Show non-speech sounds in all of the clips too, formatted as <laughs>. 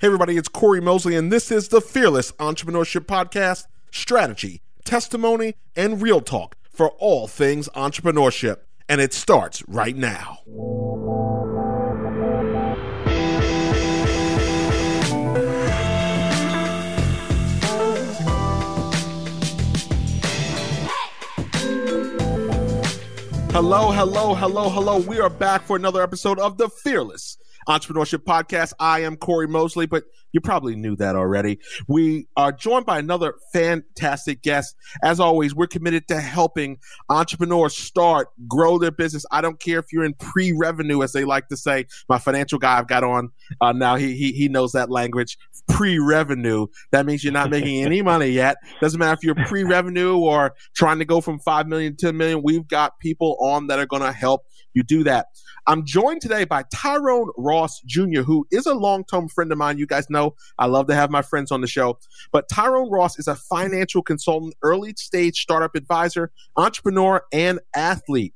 Hey, everybody, it's Corey Mosley, and this is the Fearless Entrepreneurship Podcast strategy, testimony, and real talk for all things entrepreneurship. And it starts right now. Hello, hello, hello, hello. We are back for another episode of the Fearless Entrepreneurship Podcast. I am Corey Mosley, but you probably knew that already. We are joined by another fantastic guest. As always, we're committed to helping entrepreneurs start, grow their business. I don't care if you're in pre-revenue, as they like to say. My financial guy I've got on uh, now, he, he he knows that language. Pre-revenue. That means you're not making any <laughs> money yet. Doesn't matter if you're pre-revenue or trying to go from five million to ten million. We've got people on that are going to help you do that. I'm joined today by Tyrone Ross Jr., who is a long-term friend of mine. You guys know I love to have my friends on the show. But Tyrone Ross is a financial consultant, early stage startup advisor, entrepreneur, and athlete.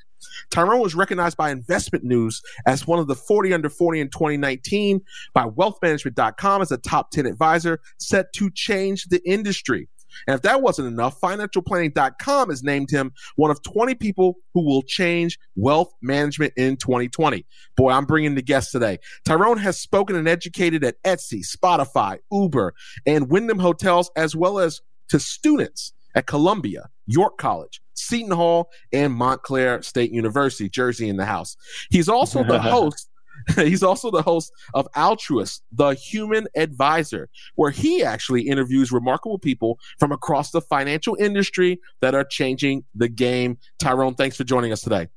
Tyrone was recognized by Investment News as one of the 40 under 40 in 2019 by wealthmanagement.com as a top 10 advisor set to change the industry. And if that wasn't enough, financialplanning.com has named him one of 20 people who will change wealth management in 2020. Boy, I'm bringing the guests today. Tyrone has spoken and educated at Etsy, Spotify, Uber, and Wyndham Hotels, as well as to students at Columbia, York College, Seton Hall, and Montclair State University, Jersey in the house. He's also the <laughs> host <laughs> He's also the host of Altruist, the human advisor, where he actually interviews remarkable people from across the financial industry that are changing the game. Tyrone, thanks for joining us today.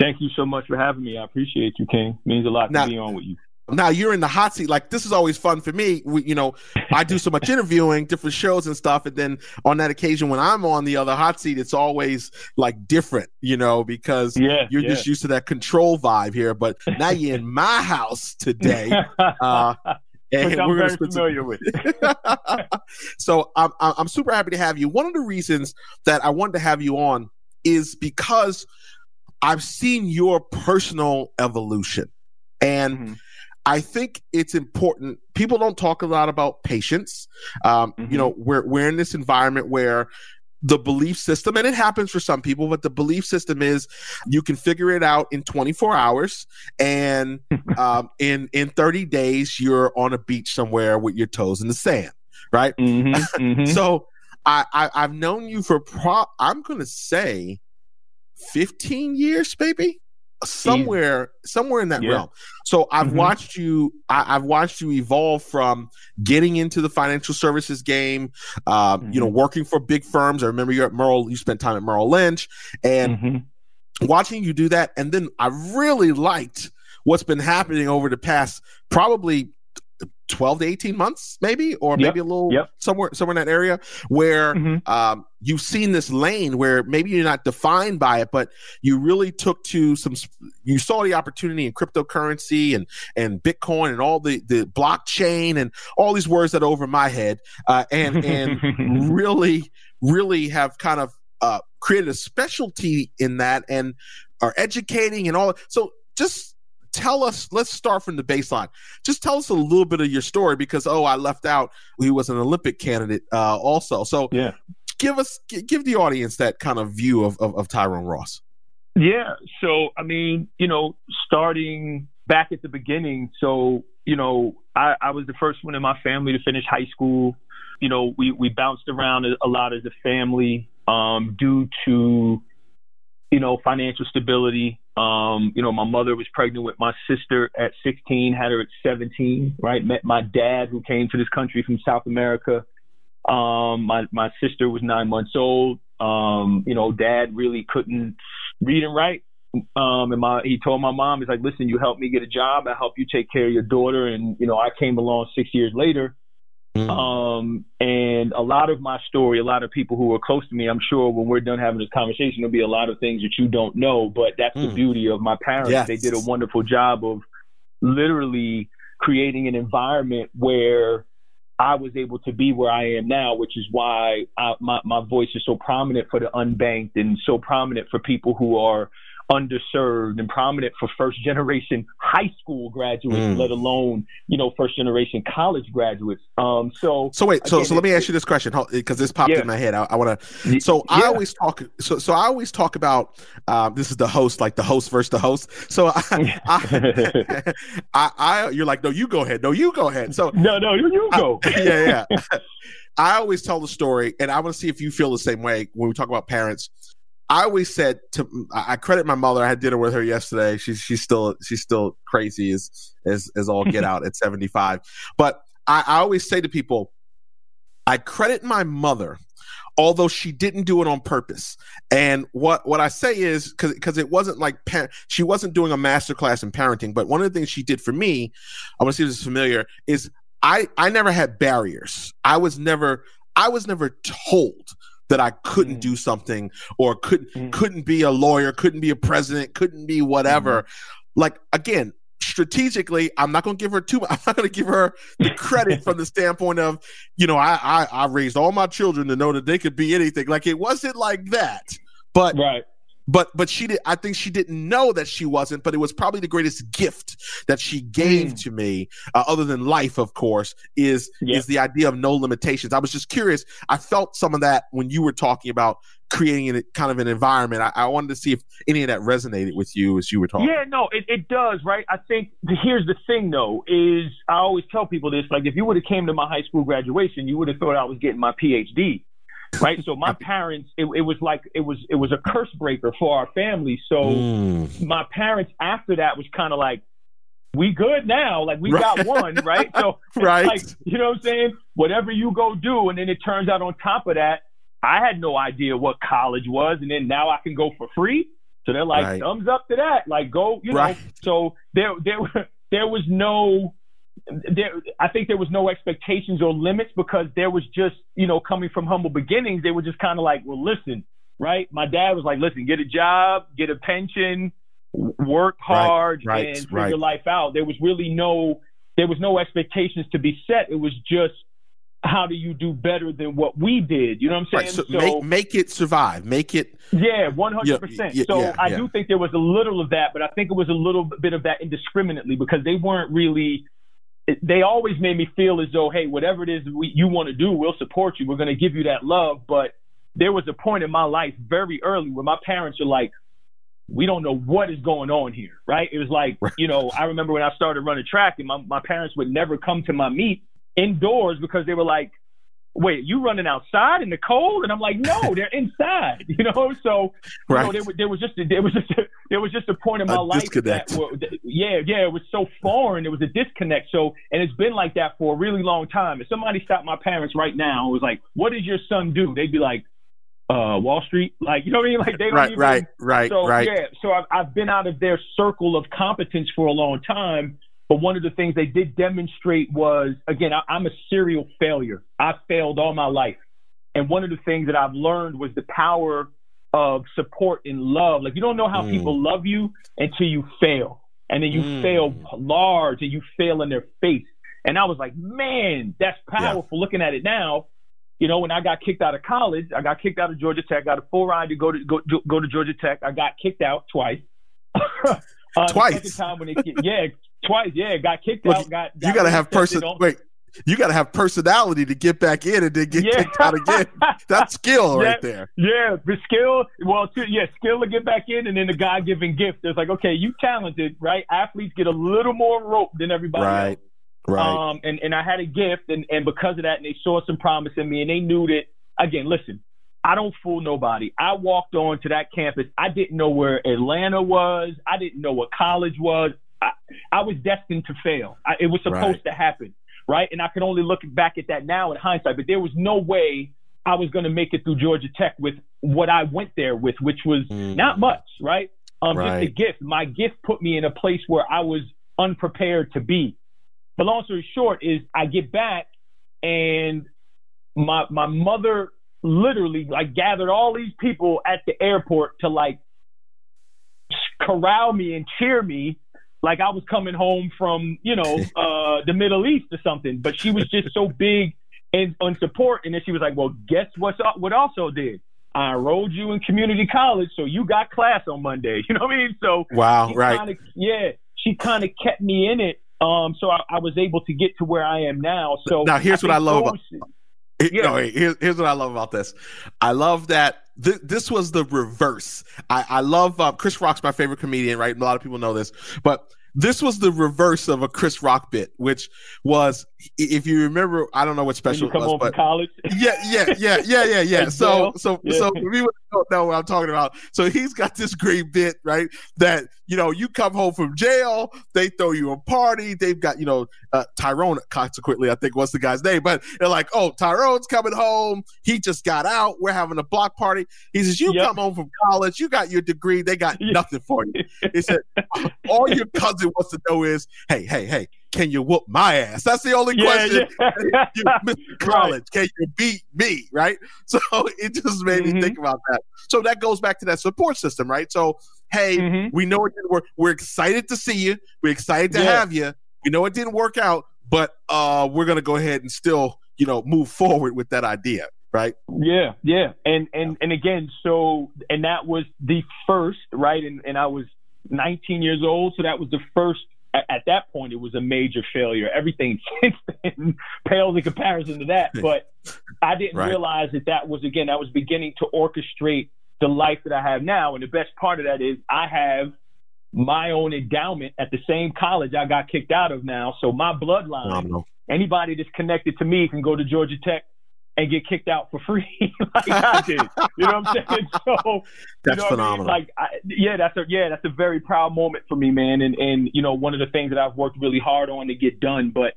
Thank you so much for having me. I appreciate you, King. It means a lot now, to be on with you now you're in the hot seat. Like this is always fun for me. We, you know, I do so much interviewing, different shows and stuff, and then on that occasion when I'm on the other hot seat, it's always like different, you know, because yeah, you're yeah. just used to that control vibe here. But now you're in my house today. <laughs> Uh, and Which we're very familiar some... with. <laughs> so I'm I'm super happy to have you. One of the reasons that I wanted to have you on is because I've seen your personal evolution. And mm-hmm. I think it's important. People don't talk a lot about patience. Um, mm-hmm. You know, we're we're in this environment where the belief system, and it happens for some people, but the belief system is you can figure it out in 24 hours, and <laughs> um, in in 30 days you're on a beach somewhere with your toes in the sand, right? Mm-hmm. <laughs> Mm-hmm. so I, I I've known you for pro. I'm gonna say 15 years, maybe somewhere somewhere in that yeah. realm so i've mm-hmm. watched you I, have watched you evolve from getting into the financial services game uh, mm-hmm. you know mm-hmm. working for big firms i remember you're at merrill you spent time at merrill lynch and mm-hmm. watching you do that and then i really liked what's been happening over the past probably 12 to 18 months maybe or maybe yep. a little yep. somewhere somewhere in that area where mm-hmm. um, you've seen this lane where maybe you're not defined by it but you really took to some you saw the opportunity in cryptocurrency and and bitcoin and all the the blockchain and all these words that are over my head uh, and and <laughs> really really have kind of uh, created a specialty in that and are educating and all so just tell us let's start from the baseline. Just tell us a little bit of your story because oh i left out he was an olympic candidate uh, also. So yeah. give us give the audience that kind of view of, of, of tyrone ross. Yeah. So i mean you know starting back at the beginning so you know I, I was the first one in my family to finish high school. You know we we bounced around a lot as a family um, due to you know financial stability um, you know, my mother was pregnant with my sister at 16, had her at 17, right? Met my dad who came to this country from South America. Um, my, my sister was nine months old. Um, you know, dad really couldn't read and write. Um, and my, he told my mom, he's like, listen, you help me get a job. I help you take care of your daughter. And, you know, I came along six years later Mm. Um, and a lot of my story, a lot of people who are close to me, I'm sure when we're done having this conversation, there'll be a lot of things that you don't know. But that's mm. the beauty of my parents. Yes. They did a wonderful job of literally creating an environment where I was able to be where I am now, which is why I, my, my voice is so prominent for the unbanked and so prominent for people who are underserved and prominent for first generation high school graduates, mm. let alone you know first generation college graduates. Um, so so wait, so again, so let me ask you this question because this popped yeah. in my head. I, I want to. So yeah. I always talk. So so I always talk about um, this is the host, like the host versus the host. So I, <laughs> I, I, I, you're like, no, you go ahead. No, you go ahead. So no, no, you, you go. <laughs> yeah, yeah. <laughs> I always tell the story, and I want to see if you feel the same way when we talk about parents. I always said to I credit my mother. I had dinner with her yesterday. She's she's still she's still crazy as as as all get <laughs> out at seventy five. But I, I always say to people, I credit my mother, although she didn't do it on purpose. And what what I say is because because it wasn't like par- she wasn't doing a master class in parenting. But one of the things she did for me, I want to see if this is familiar, is I I never had barriers. I was never I was never told that I couldn't mm. do something or couldn't mm. couldn't be a lawyer, couldn't be a president, couldn't be whatever. Mm. Like again, strategically, I'm not going to give her too. Much. <laughs> I'm not going to give her the credit from the standpoint of, you know, I, I I raised all my children to know that they could be anything. Like it wasn't like that, but right but but she did i think she didn't know that she wasn't but it was probably the greatest gift that she gave mm. to me uh, other than life of course is yeah. is the idea of no limitations. I was just curious i felt some of that when you were talking about creating a kind of an environment. I, I, wanted to see if any of that resonated with you as you were talking. Yeah no it, it does right? I think here's the thing though is i always tell people this like if you would have came to my high school graduation you would have thought i was getting my phd right? So my parents, it, it, was like it was it was a curse breaker for our family. So mm. my parents after that was kind of like, we good now, like we right. got one, right? So <laughs> right, like you know what I'm saying? Whatever you go do, and then it turns out on top of that, I had no idea what college was, and then now I can go for free. So they're like, right. thumbs up to that, like go, you know. Right. So there there <laughs> there was no there, I think there was no expectations or limits because there was just, you know, coming from humble beginnings, they were just kind of like, well, listen, right? My dad was like, listen, get a job, get a pension, work hard, right, right, and figure right. your life out. There was really no, there was no expectations to be set. It was just, how do you do better than what we did? You know what I'm saying? So, so make, make it survive. Make it. Yeah, 100%. Yeah, so yeah, I yeah. do think there was a little of that, but I think it was a little bit of that indiscriminately because they weren't really they always made me feel as though, hey, whatever it is we, you want to do, we'll support you. We're going to give you that love. But there was a point in my life very early where my parents are like, we don't know what is going on here, right? It was like, you know, I remember when I started running track and my, my parents would never come to my meet indoors because they were like, wait, you running outside in the cold? And I'm like, no, <laughs> they're inside, <laughs> you know? So, you right. know, there, there was just, a, there was just, a, <laughs> there was just a point in my a life disconnect. that, yeah, yeah, it was so foreign. It was a disconnect. So, and it's been like that for a really long time. If somebody stopped my parents right now and was like, what does your son do? They'd be like, uh, Wall Street, like you know what I mean? Like they don't right, even. Right, right, so, right. Yeah, so I've I've been out of their circle of competence for a long time, but one of the things they did demonstrate was, again, I, I'm a serial failure. I failed all my life. And one of the things that I've learned was the power of support and love. Like you don't know how mm. people love you until you fail. And then you mm. fail large and you fail in their face. And I was like, man, that's powerful yeah. looking at it now. You know, when I got kicked out of college, I got kicked out of Georgia Tech, got a full ride to go to go, go to Georgia Tech. I got kicked out twice. <laughs> uh, twice. time when they, yeah, twice. Yeah, got kicked out. Got, got you got to have person. Wait, you got to have personality to get back in and then get yeah. kicked out again. <laughs> That's skill yeah, right there. Yeah, the skill. Well, to, yeah, skill to get back in, and then the God given gift. It's like, okay, you talented, right? Athletes get a little more rope than everybody right. else. Right. Um, and, and I had a gift, and, and because of that, and they saw some promise in me, and they knew that. Again, listen, I don't fool nobody. I walked on to that campus. I didn't know where Atlanta was. I didn't know what college was. I, I was destined to fail. I, it was supposed right. to happen, right? And I can only look back at that now in hindsight. But there was no way I was going to make it through Georgia Tech with what I went there with, which was mm. not much, right? Um, right. Just a gift. My gift put me in a place where I was unprepared to be. But long story short is I get back and my my mother literally like gathered all these people at the airport to like corral me and cheer me like I was coming home from, you know, <laughs> uh, the Middle East or something. But she was just so big and on support. And then she was like, well, guess what's what also did? I enrolled you in community college, so you got class on Monday. <laughs> You know what I mean? So wow, right? Kinda, yeah, she kind of kept me in it. Um, so I, I, was able to get to where I am now. So now here's I what I love about. Yeah. No, here's, here's what I love about this. I love that th- this was the reverse. I, I love uh, Chris Rock's my favorite comedian, right? A lot of people know this, but this was the reverse of a Chris Rock bit, which was if you remember, I don't know what special come was, home but college. <laughs> yeah, yeah, yeah, yeah, yeah, yeah. <laughs> so, so, yeah. so we don't know what I'm talking about. So he's got this great bit, right? That you know, you come home from jail, they throw you a party. They've got you know uh, Tyrone. Consequently, I think was the guy's name, but they're like, oh, Tyrone's coming home. He just got out. We're having a block party. He says, you yep. come home from college, you got your degree. They got <laughs> nothing for you. He said, all your cousin wants to know is, hey, hey, hey can you whoop my ass? That's the only yeah, question. Yeah. you, <laughs> Mr. College, right. can you beat me? Right. So <laughs> it just made mm-hmm. me think about that. So that goes back to that support system, right? So hey, mm-hmm. we know it didn't work. We're excited to see you. We're excited to yeah. have you. We know it didn't work out, but uh, we're gonna go ahead and still, you know, move forward with that idea right? Yeah, yeah. And and and again, so and that was the first, right? And and I was 19 years old, so that was the first at, at that point it was a major failure. Everything <laughs> since then pales in comparison to that. But I didn't right. realize that that was again I was beginning to orchestrate the life that I have now. And the best part of that is I have my own endowment at the same college I got kicked out of now. So my bloodline, anybody that's connected to me can go to Georgia Tech and get kicked out for free <laughs> like I did. You know what I'm saying? <laughs> So that's you know phenomenal. I mean? Like, I, yeah, that's a yeah, that's a very proud moment for me, man. And and you know, one of the things that I've worked really hard on to get done, but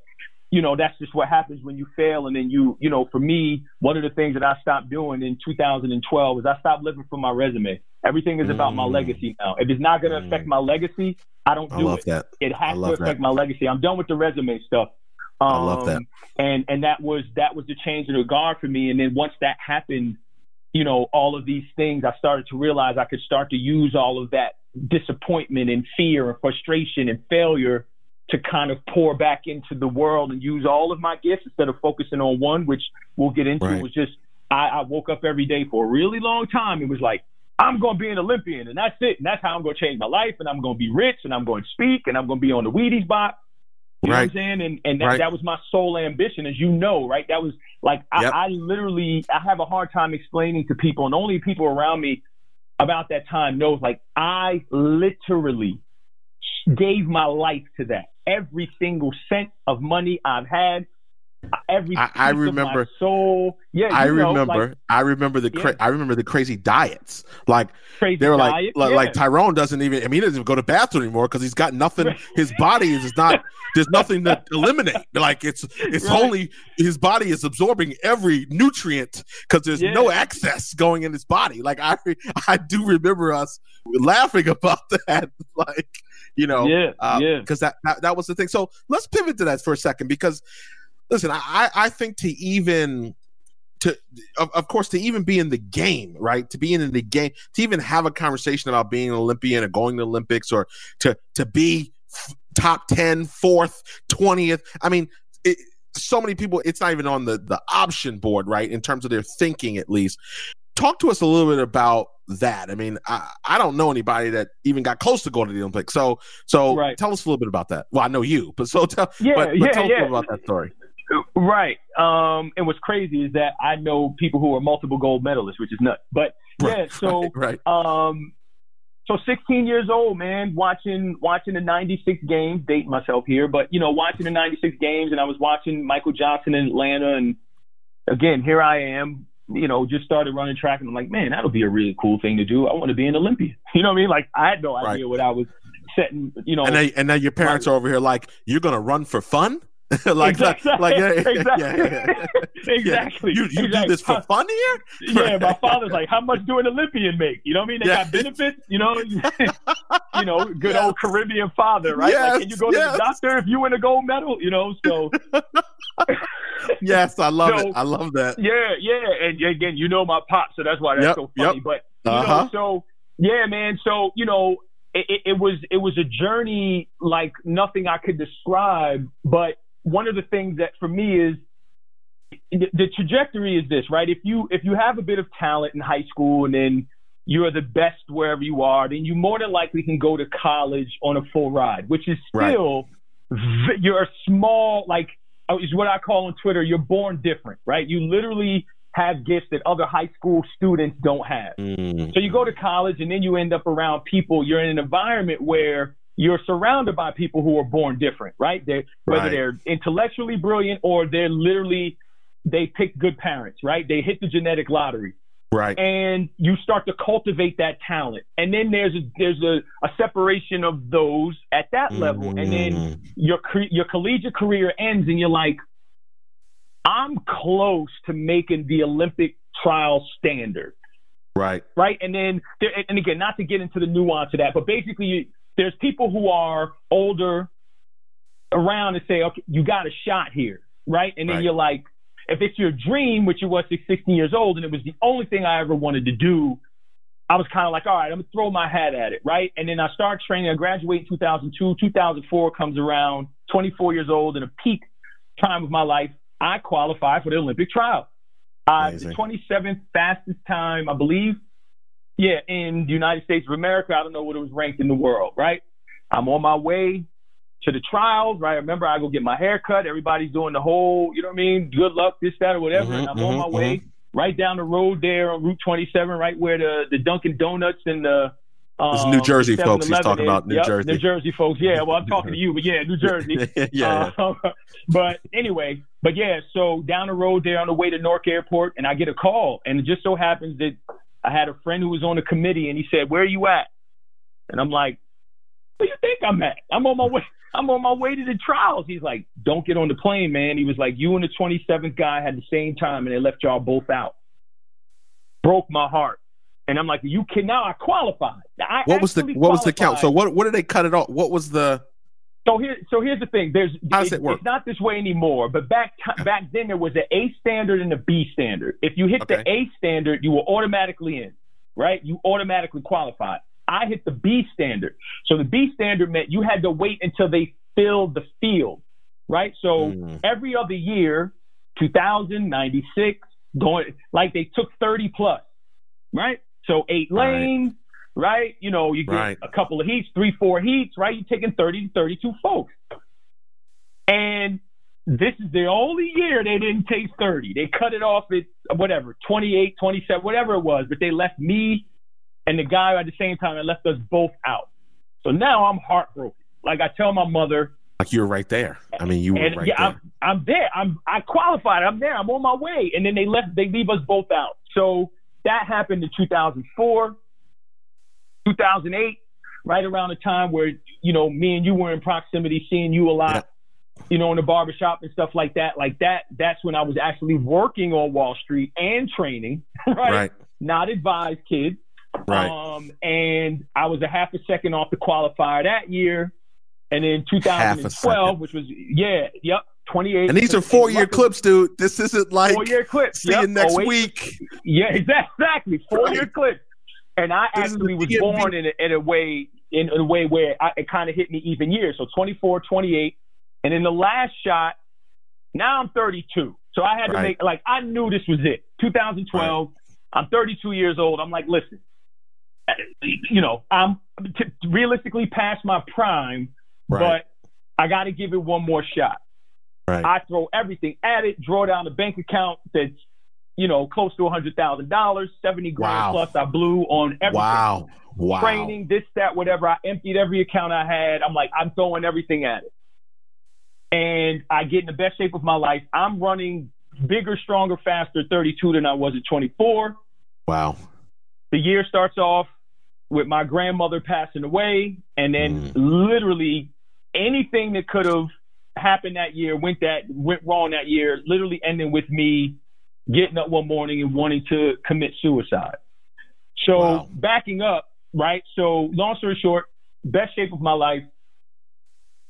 you know, that's just what happens when you fail. And then you, you know, for me, one of the things that I stopped doing in 2012 is I stopped living for my resume. Everything is about my mm. legacy now. If it's not going to mm. affect my legacy, I don't do I love it. That. It has to affect that. my legacy. I'm done with the resume stuff. Um, I love that. Um, and and that was that was the change in regard for me. And then once that happened, you know, all of these things, I started to realize I could start to use all of that disappointment and fear and frustration and failure to kind of pour back into the world and use all of my gifts instead of focusing on one, which we'll get into. Right. Was just I, I woke up every day for a really long time. It was like I'm going to be an Olympian, and that's it, and that's how I'm going to change my life, and I'm going to be rich, and I'm going to speak, and I'm going to be on the Wheaties box. You right. know what I'm saying? And and that, right. that was my sole ambition, as you know, right? That was like I, yep. I literally I have a hard time explaining to people, and only people around me about that time knows. Like I literally gave my life to that. Every single cent of money I've had, every I, I remember soul. Yeah, I know, remember. Like, I remember the cra- yeah. I remember the crazy diets. Like crazy they were diet, like yeah. like Tyrone doesn't even. I mean, he doesn't even go to bathroom anymore because he's got nothing. <laughs> His body is not. There's nothing to eliminate. Like it's it's right. only his body is absorbing every nutrient because there's yeah. no excess going in his body. Like I I do remember us laughing about <laughs> that. Like you know, yeah, um, yeah, because that, that that was the thing. So let's pivot to that for a second because listen, I, I think to even to of, of course to even be in the game, right? To be in the game, to even have a conversation about being an Olympian or going to the Olympics or to to be top 10, fourth, 20th. I mean, it, so many people, it's not even on the, the option board, right? In terms of their thinking, at least. Talk to us a little bit about that. I mean, I, I don't know anybody that even got close to going to the Olympics. So, so right. tell us a little bit about that. Well, I know you, but so tell, yeah, but, but yeah, tell yeah. us about that story. Right. Um, and what's crazy is that I know people who are multiple gold medalists, which is nuts. But yeah, right, so <laughs> right, right. um, so 16 years old, man, watching watching the 96 games, dating myself here, but you know, watching the 96 games and I was watching Michael Johnson in Atlanta and again, here I am, you know, just started running track and I'm like, man, that'll be a really cool thing to do. I want to be an Olympian. <laughs> You know what I mean? Like I had no idea right. what I was setting, you know. And now, and now your parents are over here like, you're going to run for fun? <laughs> like, exactly. like, <laughs> yeah, exactly. Yeah, yeah, exactly. You, you exactly. do this for fun here? <laughs> yeah, my father's like, how much do an Olympian make? You know what I mean? They got benefits, you know, you know, good yes. old Caribbean father, right? Yes. Like, can you go to the doctor if you win a gold medal? You know, so. yes, I love so, it. I love that. Yeah, yeah, and again, you know my pop, so that's why that's yep, so funny. yep. But you uh-huh. know, so yeah, man. So you know, it, it was it was a journey like nothing I could describe, but one of the things that for me is the, trajectory is this, right? If you if you have a bit of talent in high school and then you're the best wherever you are, then you more than likely can go to college on a full ride, which is still right. you're a small like uh, is what I call on Twitter. You're born different, right? You literally have gifts that other high school students don't have. Mm. So you go to college and then you end up around people. You're in an environment where you're surrounded by people who are born different, right? They're, whether right. they're intellectually brilliant or they're literally they pick good parents, right? They hit the genetic lottery. Right. And you start to cultivate that talent. And then there's a, there's a, a separation of those at that level. Mm. And then mm. your your collegiate career ends and you're like, I'm close to making the Olympic trial standard. Right. Right. And then, and again, not to get into the nuance of that, but basically, you, there's people who are older around and say, okay, you got a shot here. Right. And then right. you're like, if it's your dream, which you was 16 years old, and it was the only thing I ever wanted to do, I was kind of like, all right, I'm gonna throw my hat at it, right? And then I start training. I graduate in 2002. 2004 comes around. 24 years old in a peak time of my life. I qualify for the Olympic trial. Uh, the 27th fastest time, I believe. Yeah, in the United States of America. I don't know what it was ranked in the world, right? I'm on my way to the trials, right? Remember, I go get my hair cut. Everybody's doing the whole, you know what I mean? Good luck, this, that, or whatever. Mm-hmm, and I'm mm-hmm, on my mm-hmm. way right down the road there on Route 27, right where the, the Dunkin' Donuts and the um, this New Jersey folks he's talking about. New yep, Jersey. New Jersey folks. Yeah, well, I'm <laughs> talking to you, but yeah, New Jersey. <laughs> yeah. Uh, <laughs> but anyway, but yeah, so down the road there on the way to Newark Airport, and I get a call, and it just so happens that I had a friend who was on the committee, and he said, "Where are you at?" And I'm like, "Where you think I'm at? I'm on my way. I'm on my way to the trials." He's like, "Don't get on the plane, man." He was like, "You and the 27th guy had the same time, and they left y'all both out." Broke my heart. And I'm like, you can now I qualified. I what was the what qualified. was the count? So what what did they cut it off? What was the so here, so here's the thing. There's how does it, it work? It's not this way anymore. But back t- back then, there was an A standard and a B standard. If you hit okay. the A standard, you were automatically in, right? You automatically qualified. I hit the B standard. So the B standard meant you had to wait until they filled the field, right? So mm. every other year, 2096, going like they took 30 plus, right? So eight lanes, right? You know, you get right. a couple of heats, three, four heats, right? You're taking 30 to 32 folks. And this is the only year they didn't take 30. They cut it off at whatever, 28, 27, whatever it was, but they left me and the guy at the same time and left us both out. So now I'm heartbroken. Like I tell my mother, like you're right there. I mean, you were and, right yeah, there. I'm, I'm there. I'm I qualified. I'm there. I'm on my way. And then they left. They leave us both out. So that happened in 2004, 2008, right around the time where, you know, me and you were in proximity, seeing you a lot, yeah. you know, in the barbershop and stuff like that. Like that, that's when I was actually working on Wall Street and training, <laughs> right? right. Not advised kids. Right. Um, and I was a half a second off the qualifier that year. And in 2012, which was, yeah, yep, 28. And these are four year clips, dude. This isn't like four year clips. See yep. you next week. Yeah, <laughs> exactly. Four right. year clips. And I this actually was born in a, in a way in, a way where I, it kind of hit me even years. So 24, 28. And in the last shot, now I'm 32. So I had to make like I knew this was it. 2012. Right. I'm 32 years old. I'm like, listen, you know, I'm t- realistically past my prime, but I got to give it one more shot. Right. I throw everything at it, draw down the bank account that's, you know, close to a hundred thousand dollars, seventy grand wow. plus I blew on everything. Wow. Wow. Training, this, that, whatever. I emptied every account I had. I'm like, I'm throwing everything at it. And I get in the best shape of my life. I'm running bigger, stronger, faster 32 than I was at 24. Wow. The year starts off with my grandmother passing away, and then mm. literally anything that could have happened that year went that went wrong that year, literally ending with me getting up one morning and wanting to commit suicide. So wow. backing up, right? So long story short, best shape of my life.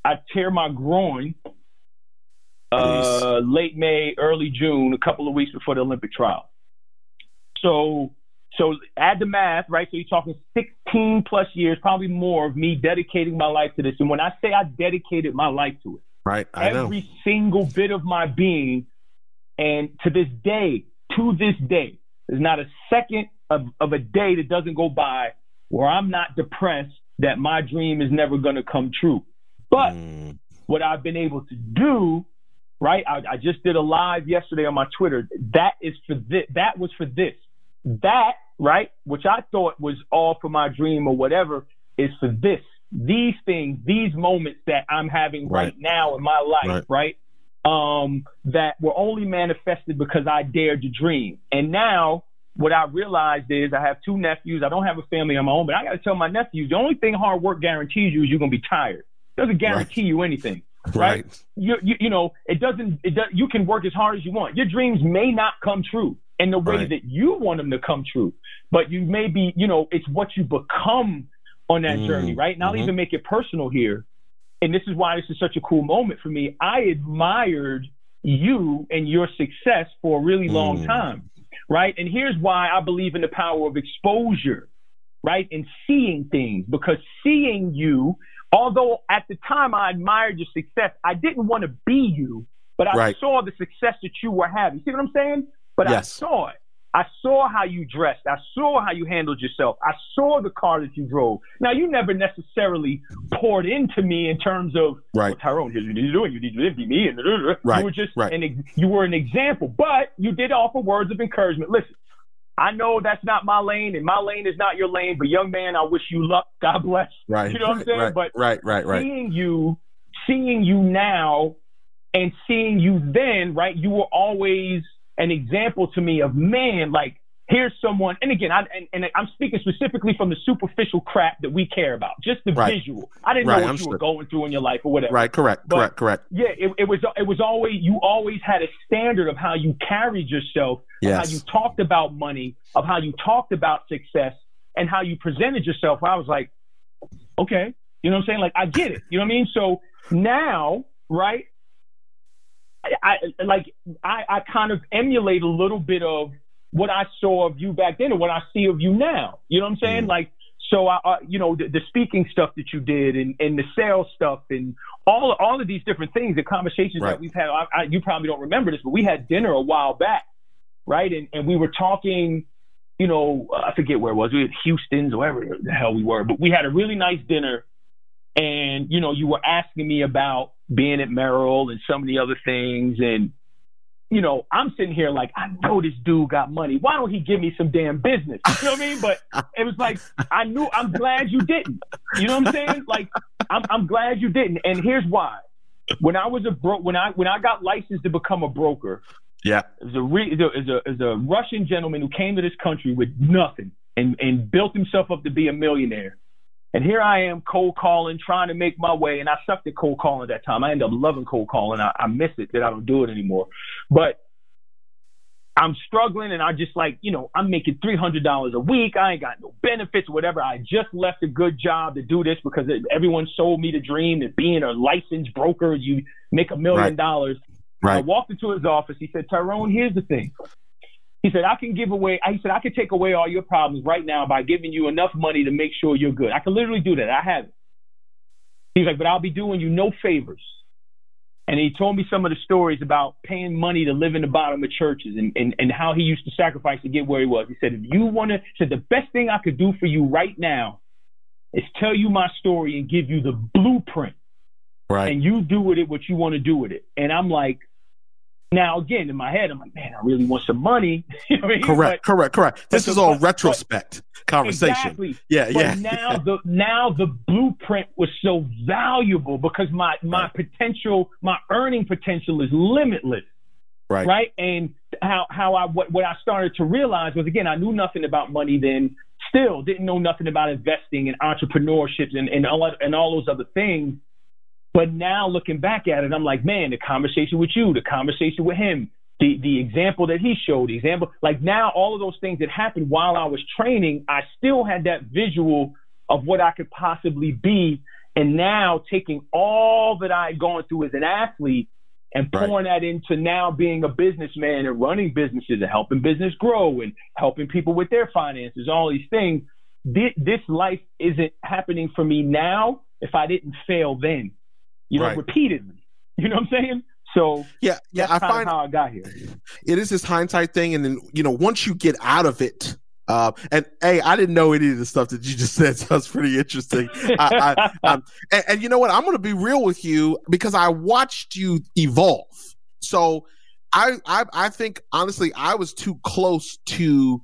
I tear my groin uh, late May, early June, a couple of weeks before the Olympic trial. So so add the math, right? So you're talking 16 plus years, probably more of me dedicating my life to this. And when I say I dedicated my life to it, Right. I Every know. single bit of my being And to this day, to this day, there's not a second of, of a day that doesn't go by where I'm not depressed that my dream is never going to come true. But mm. what I've been able to do, right? I, I, just did a live yesterday on my Twitter. That is for this. That was for this. That, right? Which I thought was all for my dream or whatever is for this. These things, these moments that I'm having right, right now in my life, right. right? Um, that were only manifested because I dared to dream. And now what I realized is I have two nephews. I don't have a family of my own, but I got to tell my nephews the only thing hard work guarantees you is you're going to be tired. It doesn't guarantee right. you anything. Right. right. You, you, you know, it doesn't, it does, you can work as hard as you want. Your dreams may not come true in the way right. that you want them to come true, but you may be, you know, it's what you become on that mm. journey, right? And I'll mm-hmm. even make it personal here. And this is why this is such a cool moment for me. I admired you and your success for a really long mm. time right? And here's why I believe in the power of exposure, right? And seeing things because seeing you, although at the time I admired your success, I didn't want to be you, but I right. saw the success that you were having. See what I'm saying? But yes. I saw it. I saw how you dressed. I saw how you handled yourself. I saw the car that you drove. Now, you never necessarily poured into me in terms of, right. Well, Tyrone, here's what you need to do, and you need to be me, and uh, uh, uh. right. you were just right. an, you were an example, but you did offer words of encouragement. Listen, I know that's not my lane, and my lane is not your lane, but young man, I wish you luck. <laughs> God bless. Right. You know what I'm saying? Right, but right, right, right. Seeing you, seeing you now, and seeing you then, right? You were always an example to me of man, like here's someone, and again, I, and, and, I'm speaking specifically from the superficial crap that we care about, just the right. visual. I didn't right. know what I'm you were going through in your life or whatever. Right, correct, but, correct, correct. Yeah, it, it, was it was always you always had a standard of how you carried yourself, yes. how you talked about money, of how you talked about success, and how you presented yourself. I was like, okay, you know what I'm saying? Like I get it. You know what I mean? So now, right? I, like I, I kind of emulate a little bit of what I saw of you back then and what I see of you now. You know what I'm saying? Mm. Like, so I, uh, you know, the, the, speaking stuff that you did and, and the sales stuff and all all of these different things, the conversations right. that we've had. I, I, you probably don't remember this, but we had dinner a while back, right? And and we were talking. You know, I forget where it was. We had Houston's, wherever the hell we were, but we had a really nice dinner. And you know, you were asking me about being at Merrill and some of the other things, and you know, I'm sitting here like, I know this dude got money. Why don't he give me some damn business? You know what I mean? But it was like, I knew, I'm glad you didn't. You know what I'm saying? Like, I'm, I'm glad you didn't. And here's why. When I was a bro, when I when I got licensed to become a broker, yeah, there's a re, there's a there's a Russian gentleman who came to this country with nothing and and built himself up to be a millionaire. And here I am cold calling, trying to make my way. And I sucked at cold calling that time. I ended up loving cold calling. I, I miss it that I don't do it anymore. But I'm struggling and I just like, you know, I'm making $300 a week. I ain't got no benefits, whatever. I just left a good job to do this because everyone sold me the dream that being a licensed broker, you make a million dollars. Right. I walked into his office. He said, Tyrone, here's the thing. He said, I can give away, he said, I can take away all your problems right now by giving you enough money to make sure you're good. I can literally do that. I have it. He's like, but I'll be doing you no favors. And he told me some of the stories about paying money to live in the bottom of churches and, and, and how he used to sacrifice to get where he was. He said, if you want to, said, the best thing I could do for you right now is tell you my story and give you the blueprint. Right. And you do with it what you want to do with it. And I'm like, now, again, in my head, I'm like, man, I really want some money. <laughs> you know I mean? Correct, but, correct, correct. This is all but, retrospect but, conversation. Exactly. Yeah, but yeah. now <laughs> the now the blueprint was so valuable because my my right. potential, my earning potential is limitless. Right. Right. And how how I what what I started to realize was again, I knew nothing about money then. Still didn't know nothing about investing and entrepreneurship and and all and all those other things. But now looking back at it, I'm like, man, the conversation with you, the conversation with him, the the example that he showed, the example, like now all of those things that happened while I was training, I still had that visual of what I could possibly be. And now taking all that I had gone through as an athlete and pouring right. that into now being a businessman and running businesses and helping business grow and helping people with their finances, all these things. This, this life isn't happening for me now if I didn't fail then you know, right. repeatedly. <laughs> You know what I'm saying? So yeah, yeah, I find how I got here. It is this hindsight thing, and then you know once you get out of it. Uh, and hey, I didn't know any of the stuff that you just <laughs> said, so it's pretty interesting. I, I, <laughs> um, and, and you know what? I'm going to be real with you because I watched you evolve. So I, I, I think honestly, I was too close to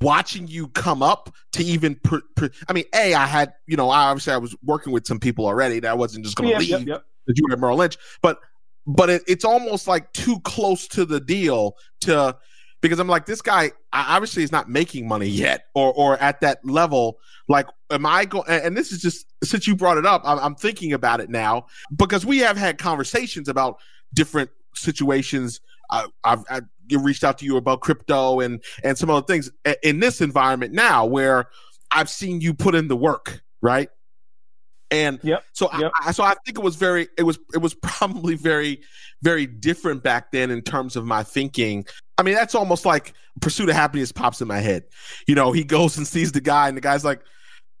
watching you come up to even per, per, I mean, A, I had, you know, I obviously I was working with some people already that I wasn't just gonna yep, leave yep, yep. that you were at Merrill Lynch. But but it, it's almost like too close to the deal to because I'm like, this guy obviously is not making money yet or or at that level. Like, am I going? And this is just since you brought it up, I'm, I'm thinking about it now because we have had conversations about different situations. I, I've, I've reached out to you about crypto and and some other things in this environment now where I've seen you put in the work, right? And yep, so yep. I, so I think it was very it was it was <laughs> probably very very different back then in terms of my thinking. I mean, that's almost like pursuit of happiness pops in my head. You know, he goes and sees the guy, and the guy's like,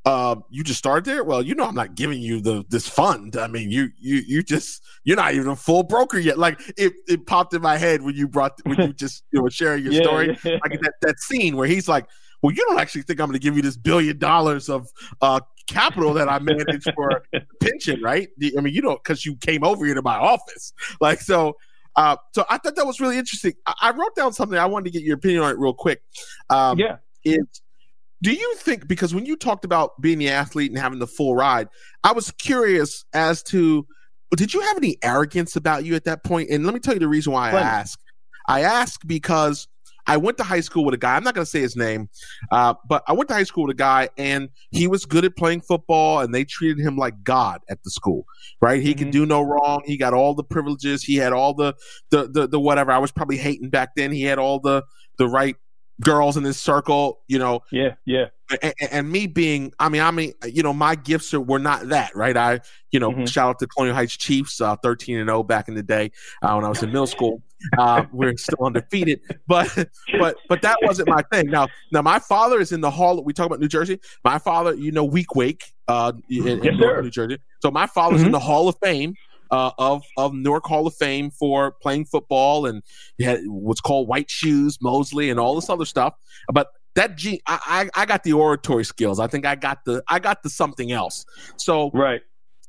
uh, you just started there. Well, you know, I'm not giving you the this fund. I mean, you you you just you're not even a full broker yet. Like it, it popped in my head when you brought when you <laughs> just you know sharing your Yeah, story. yeah. Like that that scene where he's like, well, you don't actually think I'm going to give you this billion dollars of uh capital that I manage for <laughs> pension, right? I mean, you don't because you came over here to my office, like so. Uh, so I thought that was really interesting. I, I wrote down something. I wanted to get your opinion on it real quick. Um, yeah. is do you think because when you talked about being the athlete and having the full ride, I was curious as to did you have any arrogance about you at that point? And let me tell you the reason why Plenty. I ask. I ask because I went to high school with a guy. I'm not going to say his name, uh, but I went to high school with a guy, and he was good at playing football, and they treated him like God at the school. Right? He could Mhm. do no wrong. He got all the privileges. He had all the the the, the whatever. I was probably hating back then. He had all the the right girls in this circle. You know, Yeah. Yeah. and, and me being, I mean, I mean, you know, my gifts are, were not that, right? I, you know, Mhm. shout out to Colonial Heights Chiefs, uh, 13 and 0 back in the day uh, when I was in middle school. Uh, <laughs> we're still undefeated, but, but, but that wasn't my thing. Now, now my father is in the hall. We talk about New Jersey. My father, you know, Weequahic, uh, in, in Yes, sir. New Jersey. So my father's in Mhm. the Hall of Fame. Uh, of of Newark Hall of Fame for playing football and had what's called white shoes, Mosley, and all this other stuff. But that G, I, I I got the oratory skills. I think I got the I got the something else. So Right.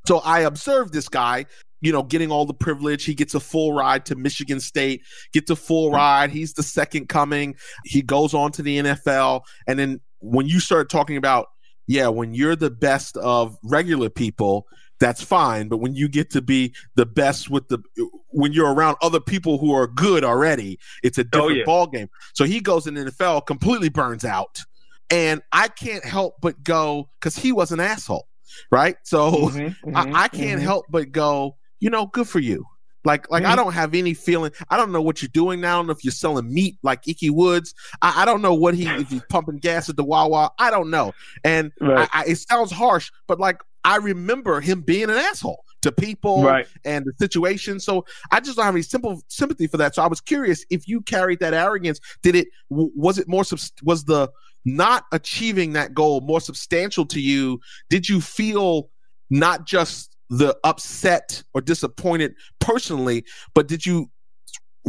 so I observed this guy, you know, getting all the privilege. He gets a full ride to Michigan State, gets a full ride. He's the second coming. He goes on to the NFL. And then when you start talking about, yeah, when you're the best of regular people, that's fine. But when you get to be the best with the, when you're around other people who are good already, it's a different yeah. ball game. So he goes in the NFL, completely burns out. And I can't help but go, because he was an asshole, right? So, Mhm, mhm, <laughs> I, I can't mhm. help but go, you know, good for you. Like, like I Mhm. don't have any feeling. I don't know what you're doing now. I don't know if you're selling meat like Ickey Woods. I, I don't know what he if he's pumping gas at the Wawa. I don't know. And Right. I, I, it sounds harsh, but like I remember him being an asshole to people Right. and the situation. So I just don't have any simple sympathy for that. So I was curious if you carried that arrogance. Did it? Was it more? Was the not achieving that goal more substantial to you? Did you feel not just the upset or disappointed personally, but did you?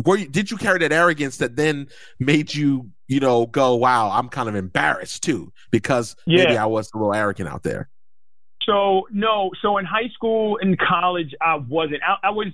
Were you, did you carry that arrogance that then made you, you know, go, "Wow, I'm kind of embarrassed too," because maybe I was a little arrogant out there. So no, so in high school and college, I wasn't. I, I was.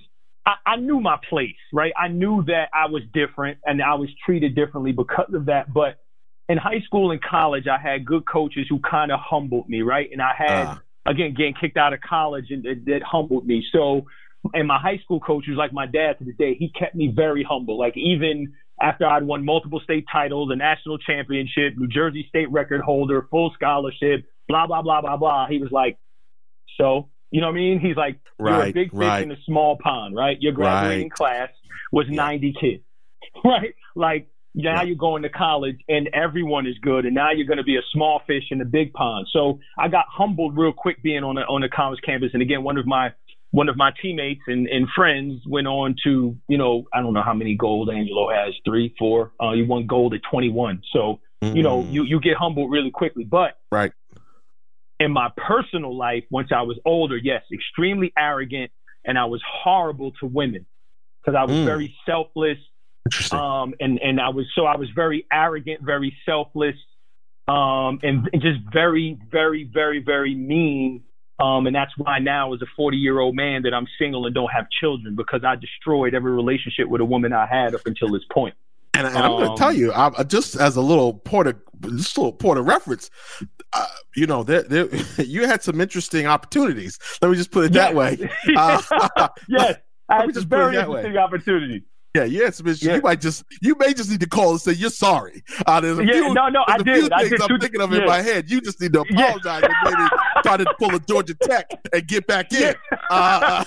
I, I knew my place, right? I knew that I was different and I was treated differently because of that. But in high school and college, I had good coaches who kind of humbled me, right? And I had Ah. again getting kicked out of college and it, it humbled me. So, and my high school coach was like my dad to the day. He kept me very humble. Like even after I'd won multiple state titles, a national championship, New Jersey state record holder, full scholarship, blah blah blah blah blah. He was like, so you know what I mean? He's like, you're a Right, big fish right. in a small pond, right? Your graduating Right. class was Yeah. 90 kids, <laughs> right? Like now Yeah. you're going to college and everyone is good, and now you're going to be a small fish in a big pond. So I got humbled real quick being on a on a college campus, and again, one of my one of my teammates and, and friends went on to, you know, I don't know how many gold Angelo has, three, four. Uh, you won gold at 21. So, you know, Mm, you, you get humbled really quickly. But right. In my personal life, once I was older, yes, extremely arrogant, and I was horrible to women because I was mm. very selfless. Um, and, and I was, so I was very arrogant, very selfless, um, and, and just very, very, very, very mean. Um, and that's why now, as a 40 year old man, that I'm single and don't have children because I destroyed every relationship with a woman I had up until this point. And, and I'm going to tell um, you, I, just as a little port of just a little point of reference, uh, you know, there, there, <laughs> you had some interesting opportunities. Let me just put it yes. that way. <laughs> Uh, <laughs> yes, I had some very interesting opportunities. Yeah, yes, Mitch. Yeah. You might just you may just need to call and say you're sorry. Uh, there's a yeah, few, no, no, I did. I did I'm thinking of yeah. in my head. You just need to apologize yeah. and maybe try to pull a Georgia Tech and get back in. Uh,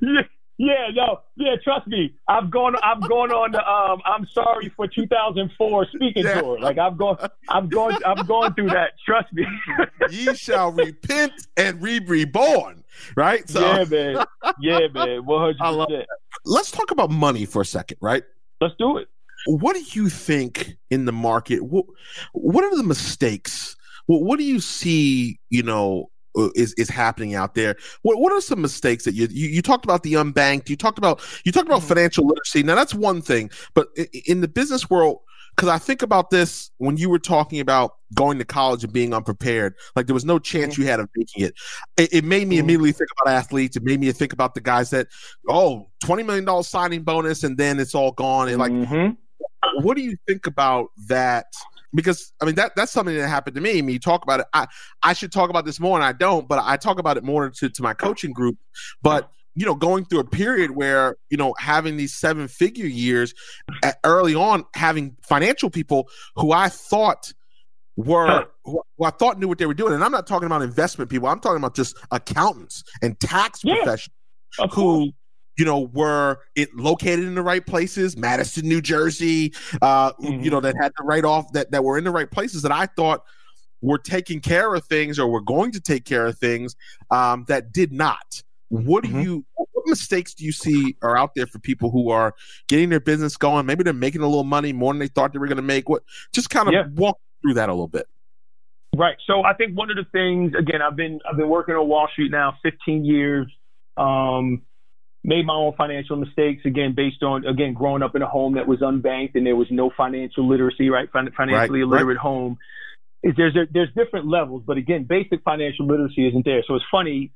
yeah. Yeah, no, yeah. Trust me, I've gone. I've gone on the. Um, I'm sorry for 2004 speaking yeah. tour. Like I've gone. I've gone. I've gone through that. Trust me. <laughs> Ye shall repent and be reborn. Right. So, yeah, man. Yeah, man. <laughs> 100. percent Let's talk about money for a second. Right. Let's do it. What do you think in the market? What What are the mistakes? What, what do you see? You know, is is happening out there. What what are some mistakes that you you, you talked about the unbanked? You talked about you talked about mm-hmm. financial literacy. Now that's one thing, but in the business world, because I think about this when you were talking about going to college and being unprepared, like there was no chance mm-hmm. you had of making it. It, it made me mm-hmm. immediately think about athletes. It made me think about the guys that, oh, $20 million signing bonus and then it's all gone. And like, mm-hmm. what do you think about that? Because I mean that that's something that happened to me. I mean, you talk about it. I I should talk about this more, and I don't. But I talk about it more to to my coaching group. But you know, going through a period where you know having these seven figure years eh, early on, having financial people who I thought were who I thought knew what they were doing, and I'm not talking about investment people. I'm talking about just accountants and tax yeah, professionals who you know, were it located in the right places, Madison, New Jersey, uh, mm-hmm. you know, that had the right off that, that were in the right places that I thought were taking care of things or were going to take care of things um, that did not. What do mm-hmm. you what mistakes do you see are out there for people who are getting their business going? Maybe they're making a little money more than they thought they were going to make. What just kind of yeah. walk through that a little bit. Right. So I think one of the things again, I've been I've been working on Wall Street now 15 years. Um, made my own financial mistakes again based on again growing up in a home that was unbanked and there was no financial literacy right? Financially right, illiterate right. home. Is there's there's different levels but again basic financial literacy isn't there. So it's funny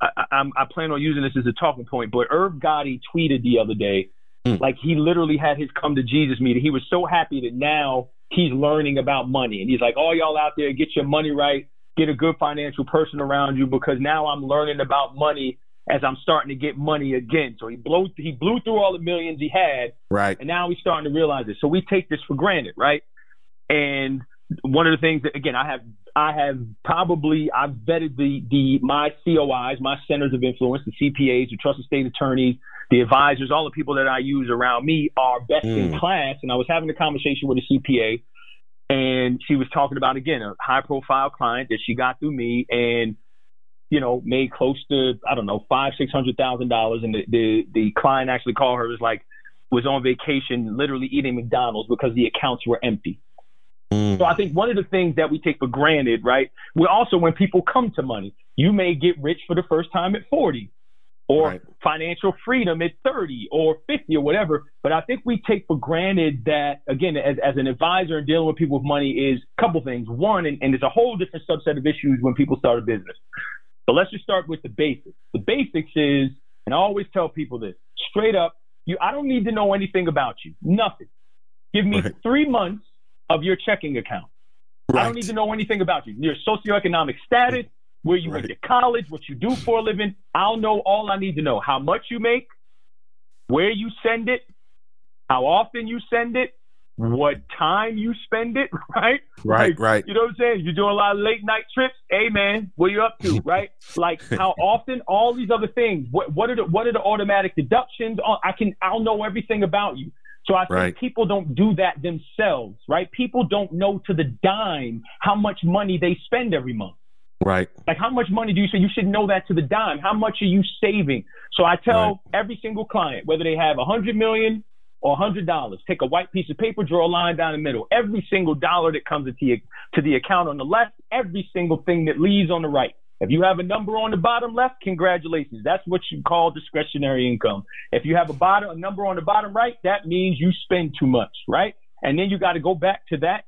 I, I, I plan on using this as a talking point but Irv Gotti tweeted the other day mm. like he literally had his come to Jesus meeting. He was so happy that now he's learning about money and he's like all y'all out there get your money right. Get a good financial person around you because now I'm learning about money as I'm starting to get money again. So he blew he blew through all the millions he had. Right. And now he's starting to realize it. So we take this for granted, right? And one of the things that again I have I have probably I've vetted the the my COIs, my centers of influence, the CPAs, the trusted state attorneys, the advisors, all the people that I use around me are best mm. in class. And I was having a conversation with a CPA and she was talking about again a high profile client that she got through me and you know, made close to I don't know five six hundred thousand dollars, and the, the the client actually called her was like was on vacation, literally eating McDonald's because the accounts were empty. Mm. So I think one of the things that we take for granted, right? We also when people come to money, you may get rich for the first time at forty, or right. financial freedom at 30 or 50 or whatever. But I think we take for granted that, again, as, as an advisor and dealing with people with money is a couple things. One, and, and there's a whole different subset of issues when people start a business. But let's just start with the basics. The basics is, and I always tell people this straight up, you I don't need to know anything about you. Nothing. Give me right. three months of your checking account. Right. I don't need to know anything about you. Your socioeconomic status, where you right. went to college, what you do for a living. I'll know all I need to know. How much you make, where you send it, how often you send it, what time you spend it, <laughs> right? Right, like, right. You know what I'm saying? You're doing a lot of late night trips. Hey man, what are you up to, <laughs> right? like how often, all these other things. What what are the what are the automatic deductions? Oh, I can I'll know everything about you. So I think right. people don't do that themselves, right? People don't know to the dime how much money they spend every month. Right. Like how much money do you say? You should know that to the dime. How much are you saving? So I tell right. every single client, whether they have a hundred million or $100. Take a white piece of paper, draw a line down the middle. Every single dollar that comes into your, to the account on the left, every single thing that leaves on the right. If you have a number on the bottom left, congratulations. That's what you call discretionary income. If you have a bottom a number on the bottom right, that means you spend too much, right? And then you got to go back to that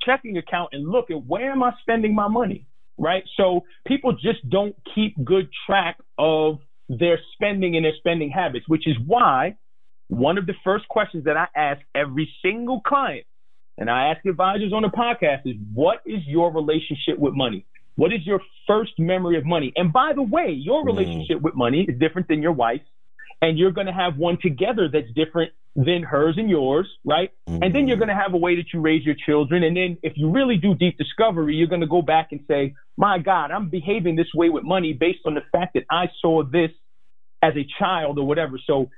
checking account and look at where am I spending my money, right? So people just don't keep good track of their spending and their spending habits, which is why one of the first questions that I ask every single client and I ask advisors on the podcast is what is your relationship with money? What is your first memory of money? And by the way, your mm. relationship mm. with money is different than your wife's, and you're going to have one together that's different than hers and yours, right? Mm. And then you're mm-hmm. going to have a way that you raise your children. And then if you really do deep discovery, you're going to go back and say, my God, I'm behaving this way with money based on the fact that I saw this as a child or whatever. So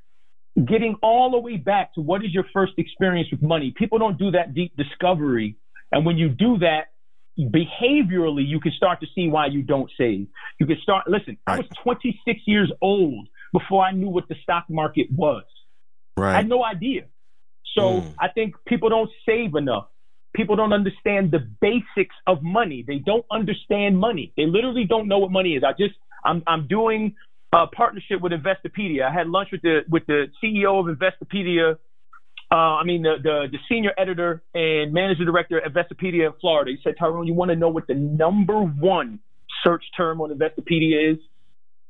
getting all the way back to what is your first experience with money. People don't do that deep discovery. And when you do that, behaviorally, you can start to see why you don't save. You can start, listen, right. I was 26 years old before I knew what the stock market was. Right. I had no idea. So mm. I think people don't save enough. People don't understand the basics of money. They don't understand money. They literally don't know what money is. I just, I'm, I'm doing a partnership with Investopedia. I had lunch with the with the CEO of Investopedia. Uh, I mean the, the the senior editor and manager director at Investopedia in Florida. He said, Tyrone, you want to know what the number one search term on Investopedia is?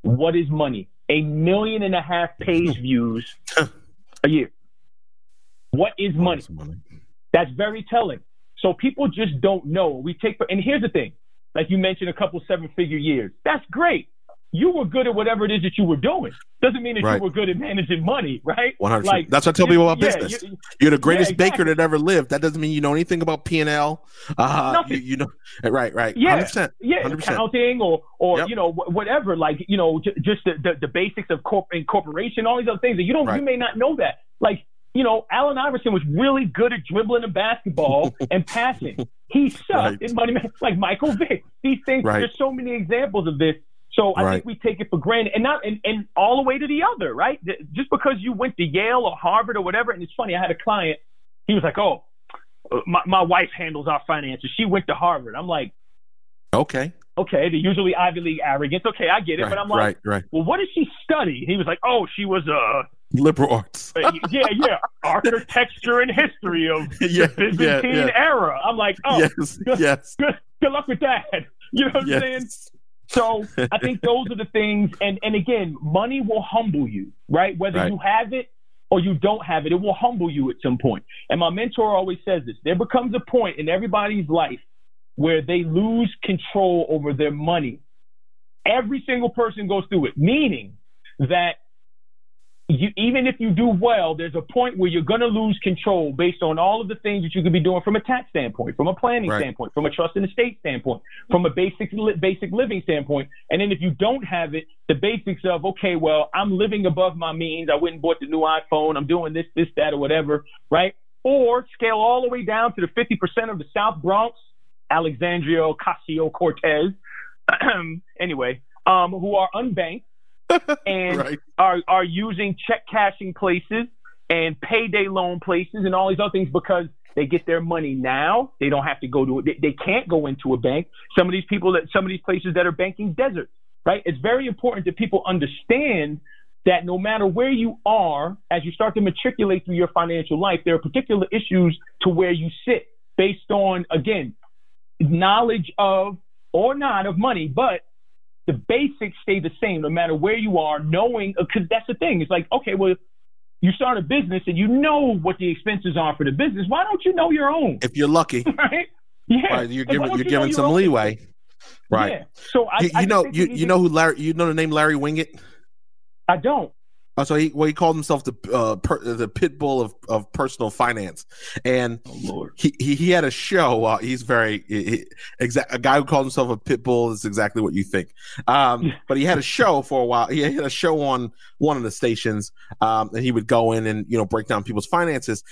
What is money? A million and a half page <laughs> views a year. What is money? money? That's very telling. So people just don't know. We take and here's the thing, like you mentioned, a couple seven figure years. That's great you were good at whatever it is that you were doing. Doesn't mean that right. you were good at managing money, right? One hundred. Like that's what I tell people about yeah, business. You, you're the greatest yeah, exactly. baker that ever lived. That doesn't mean you know anything about P and L. Uh. You, you, know, right, right. Yeah, 100%, yeah, 100%. accounting or or yep. you know whatever. Like you know, j- just the, the, the basics of corp incorporation, all these other things that you don't. Right. You may not know that. Like you know, Allen Iverson was really good at dribbling a basketball <laughs> and passing. He sucked right. in money, like Michael Vick. These things. Right. There's so many examples of this so I right. think we take it for granted, and not and, and all the way to the other, right? Just because you went to Yale or Harvard or whatever, and it's funny. I had a client. He was like, "Oh, uh, my my wife handles our finances. She went to Harvard." I'm like, "Okay, okay." The usually Ivy League arrogance. Okay, I get it, right, but I'm like, right. "Well, what did she study?" He was like, "Oh, she was a." Uh, Liberal arts. Uh, yeah, yeah. Architecture and history of <laughs> yeah, the Byzantine yeah, yeah. era. I'm like, oh, yes, good, yes. Good, good luck with that. <laughs> You know what yes. I'm saying? So I think those are the things. And, and again, money will humble you, right? Whether right. you have it or you don't have it, it will humble you at some point. And my mentor always says this there becomes a point in everybody's life where they lose control over their money. Every single person goes through it, meaning that you, even if you do well, there's a point where you're going to lose control based on all of the things that you could be doing from a tax standpoint, from a planning right. standpoint, from a trust and estate standpoint, from a basic basic living standpoint. And then if you don't have it, the basics of okay, well, I'm living above my means. I went and bought the new iPhone. I'm doing this, this, that, or whatever, right? Or scale all the way down to the 50% of the South Bronx, Alexandria Ocasio Cortez, <clears throat> anyway, um, who are unbanked and right. are are using check cashing places and payday loan places and all these other things because they get their money now. They don't have to go to they, they can't go into a bank. Some of these people that some of these places that are banking deserts, right? It's very important that people understand that no matter where you are, as you start to matriculate through your financial life, there are particular issues to where you sit based on again knowledge of or not of money, but the basics stay the same no matter where you are, knowing, because that's the thing. It's like, okay, well, you start a business and you know what the expenses are for the business. Why don't you know your own? If you're lucky. <laughs> right? Yeah. Right. You're giving, you're you giving some leeway. Right. Yeah. So I, you, you know, you, you know who Larry, you know the name Larry Winget? I don't. Oh, so he well he called himself the uh, per, the pit bull of, of personal finance, and oh, he, he he had a show. Uh, he's very he, exact a guy who called himself a pit bull is exactly what you think. Um, but he had a show for a while. He had a show on one of the stations, um, and he would go in and you know break down people's finances.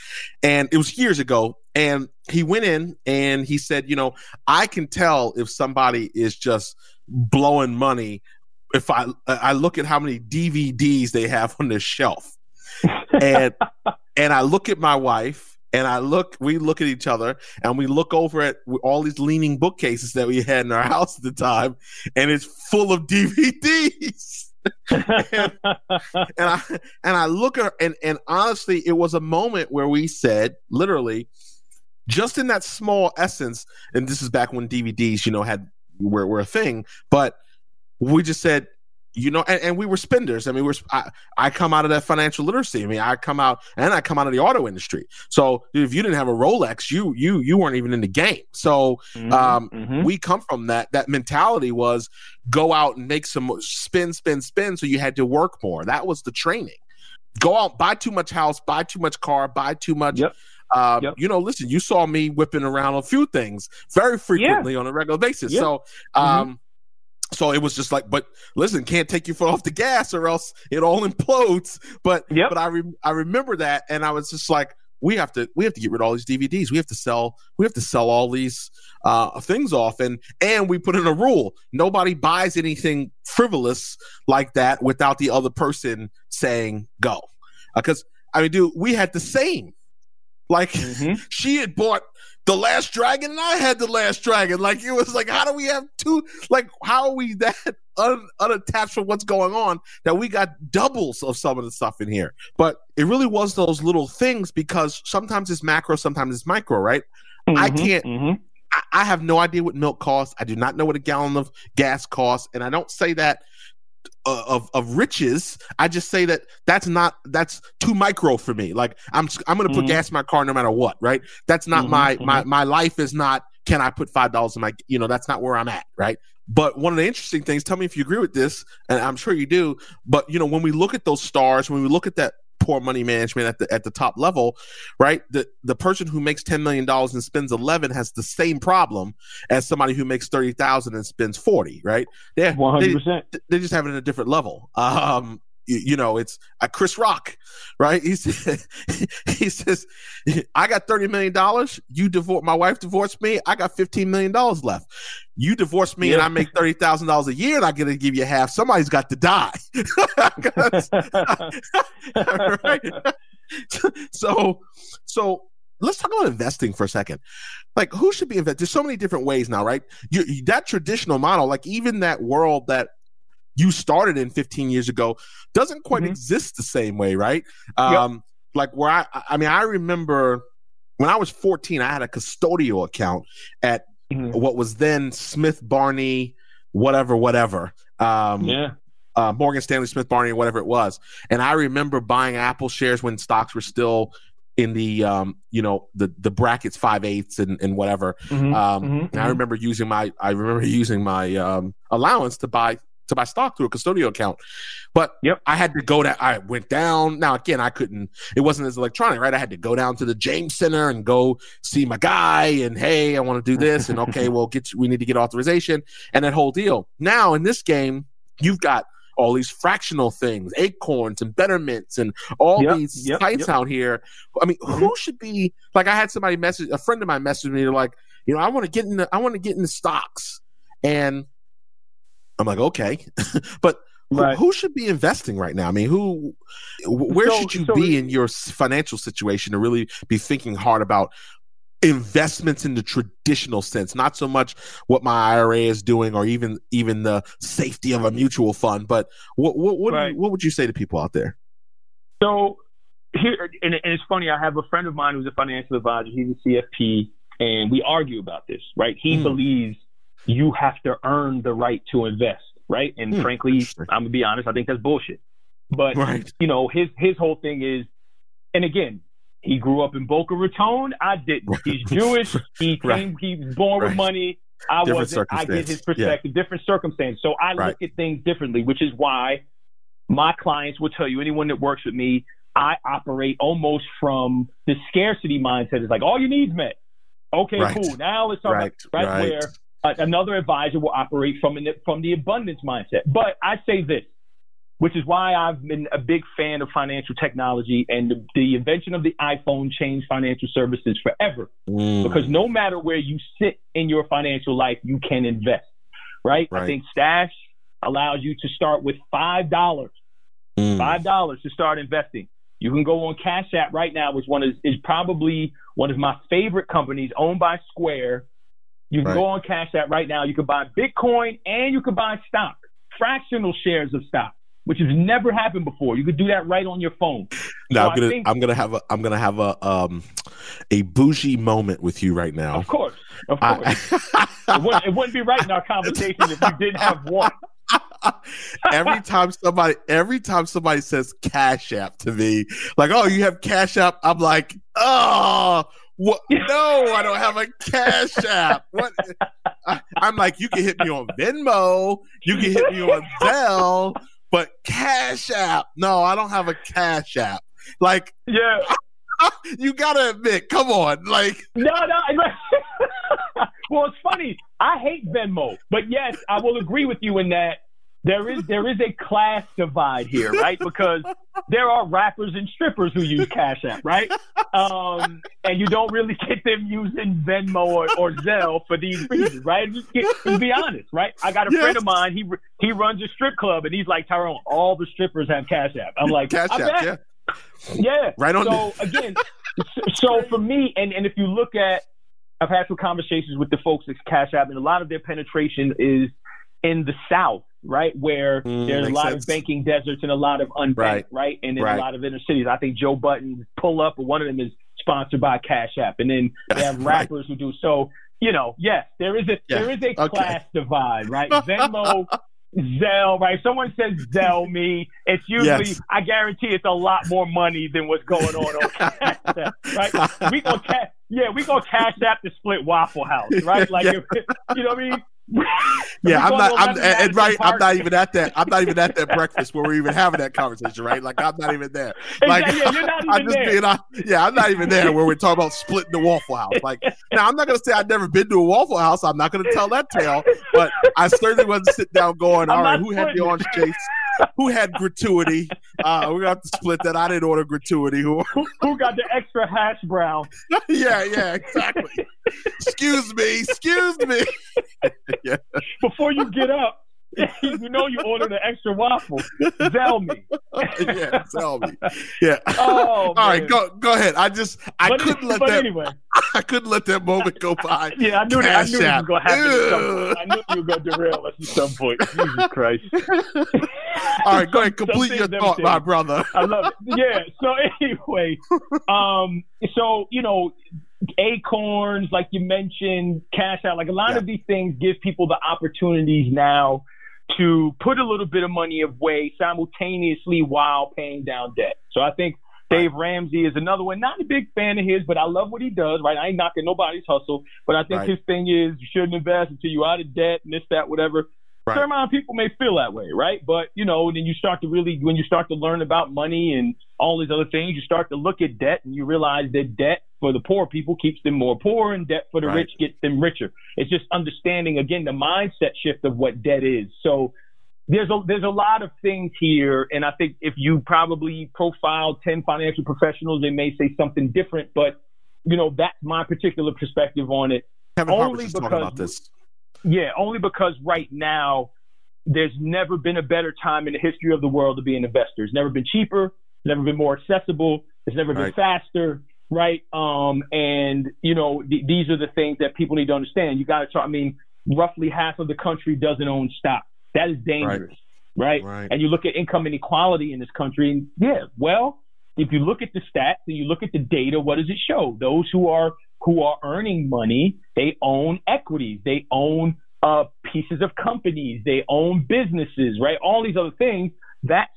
And it was years ago, and he went in and he said, you know, I can tell if somebody is just blowing money if I I look at how many DVDs they have on their shelf, <laughs> and and I look at my wife and I look, we look at each other, and we look over at all these leaning bookcases that we had in our house at the time, and it's full of DVDs. and, and I and I look at her, and and honestly, it was a moment where we said, literally, just in that small essence, and this is back when DVDs, you know, had were were a thing, but we just said, you know, and, and, we were spenders. I mean, we're I, I, come out of that financial literacy. I mean, I come out and I come out of the auto industry. So if you didn't have a Rolex, you you you weren't even in the game. So mm-hmm, um, mm-hmm. we come from that. That mentality was go out and make some spin, spin, spin. So you had to work more. That was the training. Go out, buy too much house, buy too much car, buy too much. Yep. Uh, yep. You know, listen, you saw me whipping around a few things very frequently yeah. on a regular basis. So, mm-hmm. um, mm-hmm so it was just like, but listen, can't take your foot off the gas or else it all implodes. But yep. but I re- I remember that, and I was just like, we have to we have to get rid of all these DVDs. We have to sell we have to sell all these uh, things off, and and we put in a rule: nobody buys anything frivolous like that without the other person saying go. Because uh, I mean, dude, we had the same. Like mm-hmm. <laughs> she had bought the last dragon and I had the last dragon. Like it was like, how do we have two? Like, how are we that <laughs> un, unattached from what's going on that we got doubles of some of the stuff in here? But it really was those little things because sometimes it's macro, sometimes it's micro, right? Mm-hmm, I can't. Mm-hmm. I, I have no idea what milk costs. I do not know what a gallon of gas costs, and I don't say that of of riches. I just say that that's not that's too micro for me. Like I'm I'm going to put mm-hmm. gas in my car no matter what, right? That's not mm-hmm, my mm-hmm. my my life is not can I put five dollars in my you know that's not where I'm at, right? But one of the interesting things, tell me if you agree with this, and I'm sure you do. But you know, when we look at those stars, when we look at that poor money management at the at the top level, right? The the person who makes ten million dollars and spends eleven has the same problem as somebody who makes thirty thousand and spends forty, right? Yeah, one hundred percent. They just have it at a different level. Um, you, know, it's a Chris Rock, right? He says, <laughs> he says, I got $30 million. You divorce, my wife divorced me. I got $15 million left. You divorce me yeah. and I make $30,000 a year and I get to give you half. Somebody's got to die. <laughs> <laughs> right? so, so let's talk about investing for a second. Like, who should be invested? There's so many different ways now, right? You, that traditional model, like even that world that you started in 15 years ago doesn't quite mm-hmm. exist the same way, right? Um, yep. Like where I, I mean, I remember when I was 14, I had a custodial account at mm-hmm. what was then Smith Barney, whatever, whatever. Um, yeah. Uh, Morgan Stanley, Smith Barney, whatever it was. And I remember buying Apple shares when stocks were still in the um you know the the brackets five eighths and, and whatever mm-hmm, um mm-hmm, and i mm-hmm. remember using my i remember <laughs> using my um allowance to buy to buy stock through a custodial account. But yep. I had to go to I went down. Now again, I couldn't it wasn't as electronic, right? I had to go down to the James Center and go see my guy and hey, I want to do this and okay, well get we need to get authorization and that whole deal. Now in this game, you've got all these fractional things, acorns and betterments and all yep, these yep, sites yep. out here. I mean, mm-hmm. who should be like I had somebody message a friend of mine message me like, you know, I want to get in the I want to get in the stocks. And I'm like, okay, <laughs> but right. who, who, should be investing right now? I mean, who, where so, should you so be in your financial situation to really be thinking hard about investments in the traditional sense, not so much what my IRA is doing or even even the safety of a mutual fund, but what what what, right. what would you say to people out there? So here, and, and it's funny. I have a friend of mine who's a financial advisor. He's a CFP, and we argue about this. Right? He mm. believes you have to earn the right to invest, right? And hmm, frankly, I'm gonna be honest, I think that's bullshit. But right. you know, his his whole thing is, and again, he grew up in Boca Raton. I didn't. He's Jewish. <laughs> He came. Right. He was born right. with money. I different wasn't. I get his perspective. Yeah. Different circumstance. So I look at things differently, which is why my clients will tell you. Anyone that works with me, I operate almost from the scarcity mindset. It's like all you needs met. Okay, cool. Now let's talk right. about right, where another advisor will operate from an, from the abundance mindset. But I say this, which is why I've been a big fan of financial technology and the, the invention of the iPhone changed financial services forever. Mm. Because no matter where you sit in your financial life, you can invest. Right? right. I think Stash allows you to start with five dollars. Mm. Five dollars to start investing. You can go on Cash App right now, which one is, is probably one of my favorite companies owned by Square. You can right. go on Cash App right now. You can buy Bitcoin and you can buy stock, fractional shares of stock which has never happened before. You could do that right on your phone. Now so I'm gonna think, I'm gonna have a I'm gonna have a um a bougie moment with you right now. Of course, of course. I, <laughs> it, wouldn't, it, wouldn't, be right in our conversation if you didn't have one. <laughs> every time somebody every time somebody says cash app to me like oh you have cash app i'm like oh what? <laughs> no i don't have a cash app what I, i'm like you can hit me on venmo you can hit me on zelle but Cash App, no, I don't have a Cash App. Like, yeah, <laughs> you gotta admit, come on, like, <laughs> no, no. well, it's funny. I hate Venmo, but yes, I will agree with you in that there is there is a class divide here, right? Because there are rappers and strippers who use Cash App, right? Um, and you don't really get them using Venmo or, or Zelle for these reasons, right? Just, get, just be honest, right? I got a yes. friend of mine. He he runs a strip club, and he's like, Tyrone, all the strippers have Cash App. I'm like, Cash App, yeah. Yeah. Right on. So <laughs> again, so for me, and and if you look at, I've had some conversations with the folks at Cash App, and a lot of their penetration is in the South right? Where mm, there's a lot sense. of banking deserts and a lot of unbanked, right? right? And in right. a lot of inner cities. I think Joe Budden pull up, one of them is sponsored by Cash App, and then they have rappers right. who do so. You know, yes, there is a yeah. there is a okay. class divide, right? <laughs> Venmo. Zelle, right? Someone says Zelle me. It's usually, yes. I guarantee it's a lot more money than what's going on on Cash App, right? We go <laughs> cash, yeah, we go Cash App to split Waffle House, right? <laughs> Like, yeah. if, you know what I mean? Yeah, I'm not. I'm eh, eh, and right. I'm not even at that. I'm not even at that breakfast where we're even having that conversation, right? Like I'm not even there. <laughs> Like yeah, you're not <laughs> even I'm just there. being. Yeah, I'm not even there where we're talking about splitting the Waffle House. Like <laughs> now, I'm not gonna say I've never been to a Waffle House. I'm not gonna tell that tale, but I certainly wasn't sitting down going, "All right, who had the orange chase?" <laughs> who had gratuity? Uh, we're gonna have to split that. I didn't order gratuity. Who who got the extra hash brown? <laughs> yeah, yeah, exactly. excuse me, excuse me. <laughs> yeah. Before you get up, <laughs> you know you ordered an extra waffle. Tell <laughs> me. yeah, tell me. Yeah. Oh, <laughs> All right, go go ahead. I just I but couldn't let that anyway. I couldn't let that moment go by. Yeah, I knew that. I knew it was gonna happen at some point. I knew you were gonna derail us at some point. Jesus Christ. All right, go ahead. Complete your thought, my brother. I love it. Yeah. So anyway, um, so you know, acorns, like you mentioned, Cash App, like a lot yeah. of these things give people the opportunities now to put a little bit of money away simultaneously while paying down debt. So I think Dave Ramsey is another one. Not a big fan of his, but I love what he does, right? I ain't knocking nobody's hustle, but I think right. his thing is you shouldn't invest until you're out of debt and this, that, whatever. Right. Certain amount of people may feel that way, right? But you know, then you start to really, when you start to learn about money and all these other things, you start to look at debt and you realize that debt for the poor people keeps them more poor and debt for the right. rich gets them richer. It's just understanding again the mindset shift of what debt is. So there's a there's a lot of things here, and I think if you probably profile ten financial professionals, they may say something different, but you know that's my particular perspective on it. Kevin because, talking about this. Yeah, only because right now there's never been a better time in the history of the world to be an investor. It's never been cheaper, never been more accessible, it's never been right. faster, right? Um, and you know th- these are the things that people need to understand. You got to try. I mean, roughly half of the country doesn't own stock. That is dangerous, right? right? right? And you look at income inequality in this country, and yeah, well, if you look at the stats and you look at the data, what does it show? Those who are who are earning money, they own equities, they own uh, pieces of companies, they own businesses, right? All these other things. That's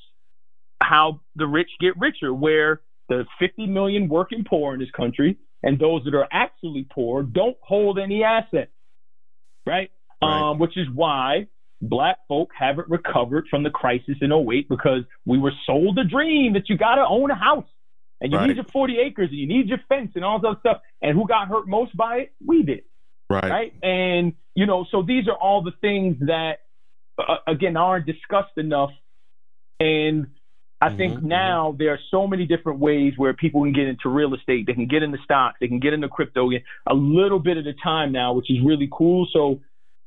how the rich get richer, where the 50 million working poor in this country and those that are actually poor don't hold any assets, right? right. Um, which is why black folk haven't recovered from the crisis in 08 because we were sold a dream that you got to own a house and you right. need your 40 acres and you need your fence and all that stuff. And who got hurt most by it? We did. Right. Right. And, you know, so these are all the things that, uh, again, aren't discussed enough. And I mm-hmm, think now mm-hmm. there are so many different ways where people can get into real estate. They can get into stocks. They can get into crypto a little bit at a time now, which is really cool. So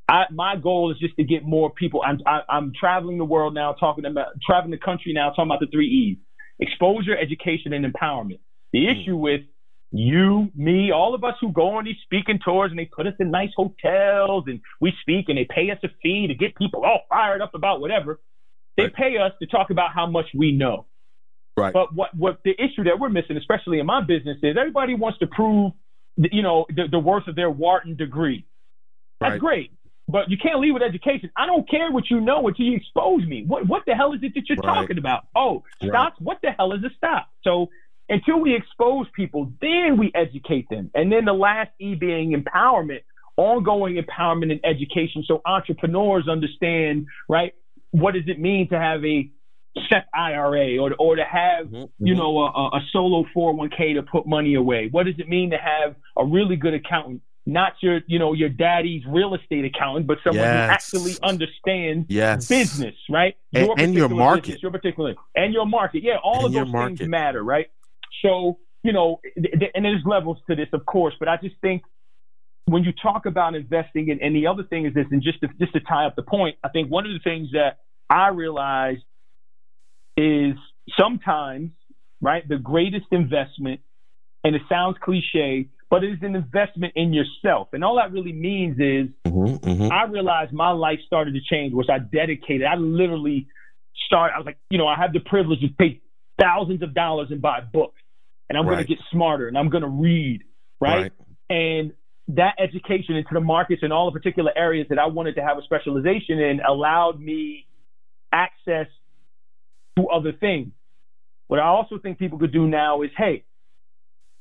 I, my goal is just to get more people. I'm I, am i am traveling the world now, talking about traveling the country now, talking about the three E's: exposure, education, and empowerment. The mm. issue with you, me, all of us who go on these speaking tours and they put us in nice hotels and we speak and they pay us a fee to get people all fired up about whatever. They right. pay us to talk about how much we know. Right. But what, what the issue that we're missing, especially in my business, is everybody wants to prove, you know, the, the worth of their Wharton degree. That's right. great. But you can't leave with education. I don't care what you know until you expose me. What what the hell is it that you're right. talking about? Oh, stocks. What the hell is a stock? So until we expose people, then we educate them. And then the last E being empowerment, ongoing empowerment and education. So entrepreneurs understand, right? What does it mean to have a SEP IRA or, or to have, mm-hmm. you know, a, a solo 401k to put money away? What does it mean to have a really good accountant? Not your, you know, your daddy's real estate accountant, but someone yes. who actually understands yes. business, right? Your and, and your market, business, your particular, and your market. Yeah, all and of those things matter, right? So, you know, and there's levels to this, of course, but I just think when you talk about investing, and, and the other thing is this, and just to, just to tie up the point, I think one of the things that I realized is sometimes, right, the greatest investment, and it sounds cliche, but it is an investment in yourself. And all that really means is mm-hmm, mm-hmm. I realized my life started to change, which I dedicated. I literally started, I was like, you know, I have the privilege to pay thousands of dollars and buy books. And I'm right. going to get smarter and I'm going to read, right? right? And that education into the markets and all the particular areas that I wanted to have a specialization in allowed me access to other things. What I also think people could do now is, hey,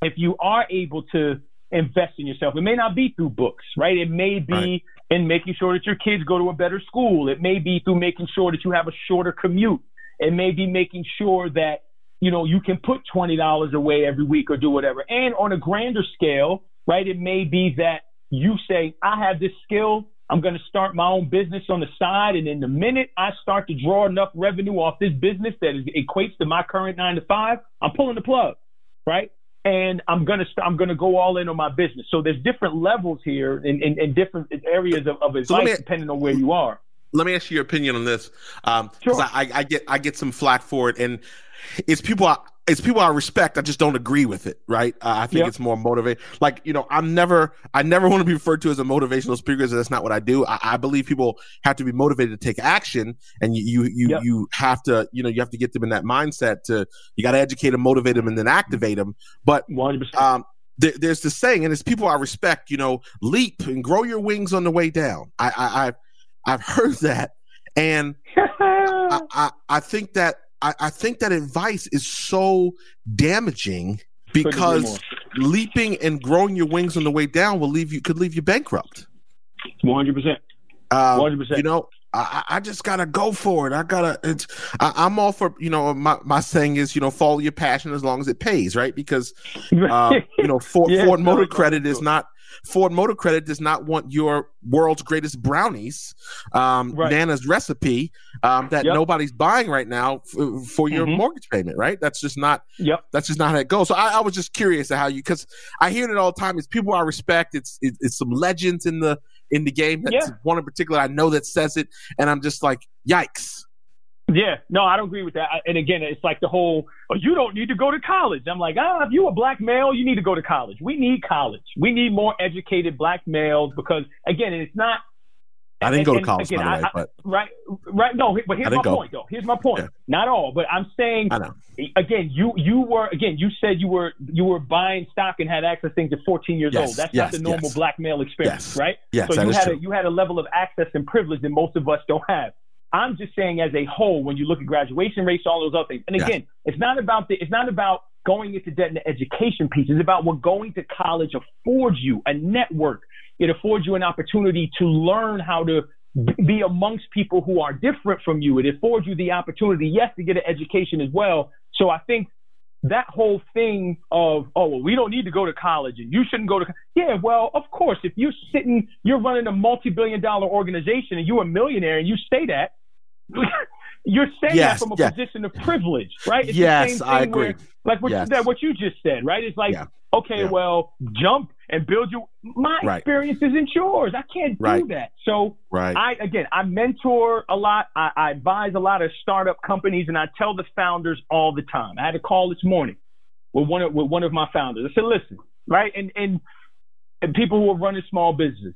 if you are able to invest in yourself, it may not be through books, right? It may be right. in making sure that your kids go to a better school. It may be through making sure that you have a shorter commute. It may be making sure that you know, you can put $20 away every week or do whatever. And on a grander scale, right, it may be that you say, I have this skill. I'm going to start my own business on the side. And in the minute I start to draw enough revenue off this business that equates to my current nine to five, I'm pulling the plug, right? And I'm gonna st- I'm gonna go all in on my business. So there's different levels here in, in, in different areas of, of advice so me, depending on where you are. Let me ask you your opinion on this, because um, sure. I, I get I get some flack for it, and it's people I, it's people I respect. I just don't agree with it, right? Uh, I think yep. it's more motivate. Like you know, I'm never, I never want to be referred to as a motivational speaker. Because that's not what I do. I, I, believe people have to be motivated to take action, and you, you, you, yep. you have to, you know, you have to get them in that mindset to. You got to educate them, motivate them, and then activate them. But 100%. um, there's this saying, and it's people I respect. You know, leap and grow your wings on the way down. I, I, I've, I've heard <laughs> that, and I, I, I think that I, I think that advice is so damaging because leaping and growing your wings on the way down will leave you could leave you bankrupt. One hundred percent. Um, one hundred percent. You know, I, I just gotta go for it. I gotta. It's. I, am all for. You know, my, my saying is, you know, follow your passion as long as it pays, right? Because, <laughs> uh, you know, Ford, yeah, Ford Motor Credit is not Ford Motor Credit does not want your world's greatest brownies, um, right. Nana's recipe um, that yep. nobody's buying right now f- for your mm-hmm. mortgage payment. Right? That's just not. Yep. That's just not how it goes. So I, I was just curious how you because I hear it all the time. It's people I respect. It's it, it's some legends in the in the game. That's yeah. one in particular I know that says it, and I'm just like, yikes. Yeah, no, I don't agree with that. And again, it's like the whole, oh, you don't need to go to college. I'm like, ah, if you a black male, you need to go to college. We need college. We need more educated black males because, again, it's not. I didn't and, go to college, again, by the way, I, but right, right. No, but here's my go. point, though. Here's my point. Yeah. Not all, but I'm saying, again, you you were again, you said you were you were buying stock and had access to things at 14 years yes, old. That's yes, not the normal yes. black male experience, right? Yes, so you had true. a, you had a level of access and privilege that most of us don't have. I'm just saying as a whole, when you look at graduation rates, all those other things. And again, yeah. it's not about the, it's not about going into debt in the education piece. It's about what going to college affords you, a network. It affords you an opportunity to learn how to be amongst people who are different from you. It affords you the opportunity, yes, to get an education as well. So I think that whole thing of oh well we don't need to go to college and you shouldn't go to yeah well of course if you're sitting you're running a multi-billion dollar organization and you're a millionaire and you say that <laughs> you're saying yes, that from a yes. position of privilege, right? It's yes, I agree. Where, like what, yes. that, what you just said, right? It's like, yeah. okay, yeah. well, jump. and build you. My Right. experience isn't yours. I can't do Right. that. So Right. I again, I mentor a lot. I, I advise a lot of startup companies, and I tell the founders all the time. I had a call this morning with one of with one of my founders. I said, "Listen, right, and and, and people who are running small businesses,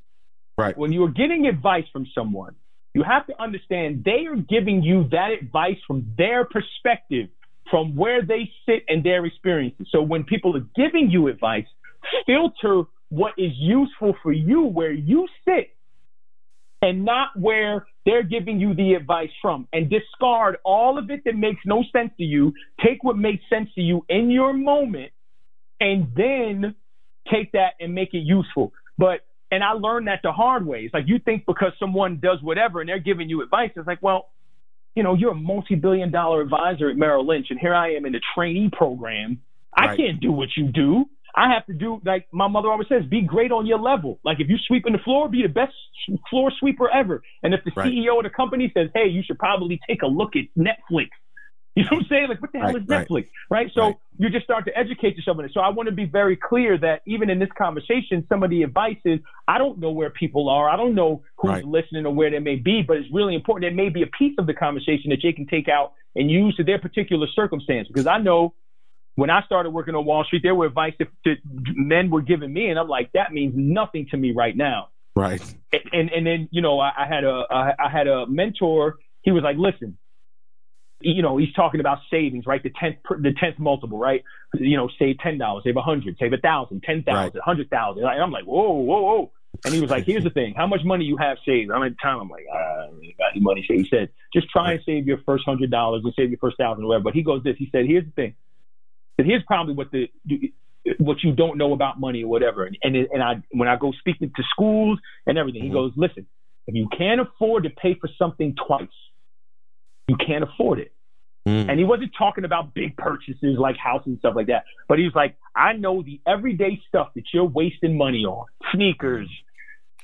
Right. When you are getting advice from someone, you have to understand they are giving you that advice from their perspective, from where they sit and their experiences. So when people are giving you advice, filter what is useful for you where you sit and not where they're giving you the advice from. And discard all of it that makes no sense to you. Take what makes sense to you in your moment and then take that and make it useful. But and i learned that the hard way it's like you think because someone does whatever and they're giving you advice it's like well you know you're a multi-billion dollar advisor at merrill lynch and here i am in the trainee program i Right. can't do what you do I have to do like my mother always says, be great on your level. Like if you sweeping the floor, be the best floor sweeper ever. And if the Right. CEO of the company says, hey, you should probably take a look at Netflix. <laughs> You know what I'm saying? Like what the hell Right, is. Netflix? Right. So Right. you just start to educate yourself on it. So I want to be very clear that even in this conversation, some of the advice is I don't know where people are. I don't know who's Right. listening or where they may be, but it's really important. There may be a piece of the conversation that they can take out and use to their particular circumstance. Because I know when I started working on Wall Street, there were advice that, that men were giving me, and I'm like, that means nothing to me right now. Right. And and, and then you know, I, I had a I, I had a mentor. He was like, listen, you know, he's talking about savings, right? The tenth the tenth multiple, right? You know, save ten dollars, save a hundred, save a thousand, ten thousand, a hundred thousand. And I'm like, whoa, whoa, whoa. And he was like, here's the thing, how much money you have saved? I'm at the time, I'm like, I don't got any money saved. He said, just try and save your first hundred dollars and save your first thousand whatever. But he goes this, he said, here's the thing. But here's probably what the what you don't know about money or whatever. And and, and I when I go speaking to schools and everything, he Mhm. goes, listen, if you can't afford to pay for something twice, you can't afford it. Mm. And he wasn't talking about big purchases like houses and stuff like that. But he was like, I know the everyday stuff that you're wasting money on. Sneakers,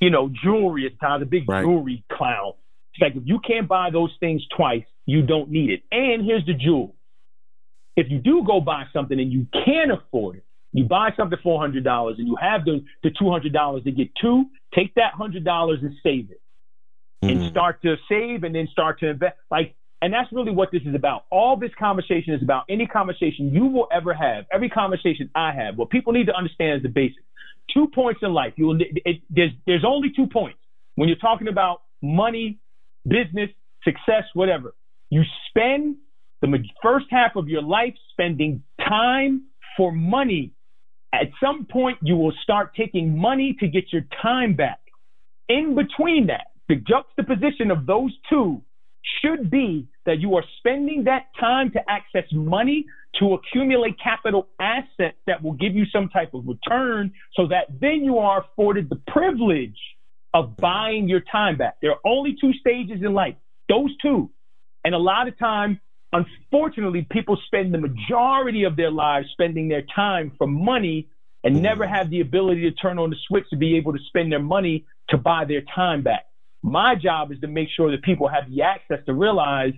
you know, jewelry at times, a big Right. jewelry clown. It's like if you can't buy those things twice, you don't need it. And here's the jewel. If you do go buy something and you can afford it, you buy something for hundred dollars and you have the the two hundred dollars to get two, take that hundred dollars and save it and Mm. start to save and then start to invest. Like, and that's really what this is about. All this conversation is about. Any conversation you will ever have, every conversation I have, what people need to understand is the basics. Two points in life. You will. It, there's there's only two points when you're talking about money, business, success, whatever. You spend the first half of your life spending time for money. At some point, you will start taking money to get your time back. In between that, the juxtaposition of those two should be that you are spending that time to access money to accumulate capital assets that will give you some type of return so that then you are afforded the privilege of buying your time back. There are only two stages in life, those two. And a lot of time, unfortunately, people spend the majority of their lives spending their time for money and never have the ability to turn on the switch to be able to spend their money to buy their time back. My job is to make sure that people have the access to realize,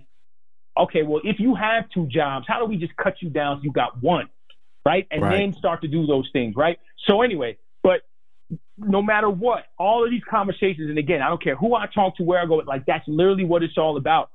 okay, well, if you have two jobs, how do we just cut you down so you got one? Right? And Right. then start to do those things, right? So anyway, but no matter what, all of these conversations, and again, I don't care who I talk to, where I go, like that's literally what it's all about.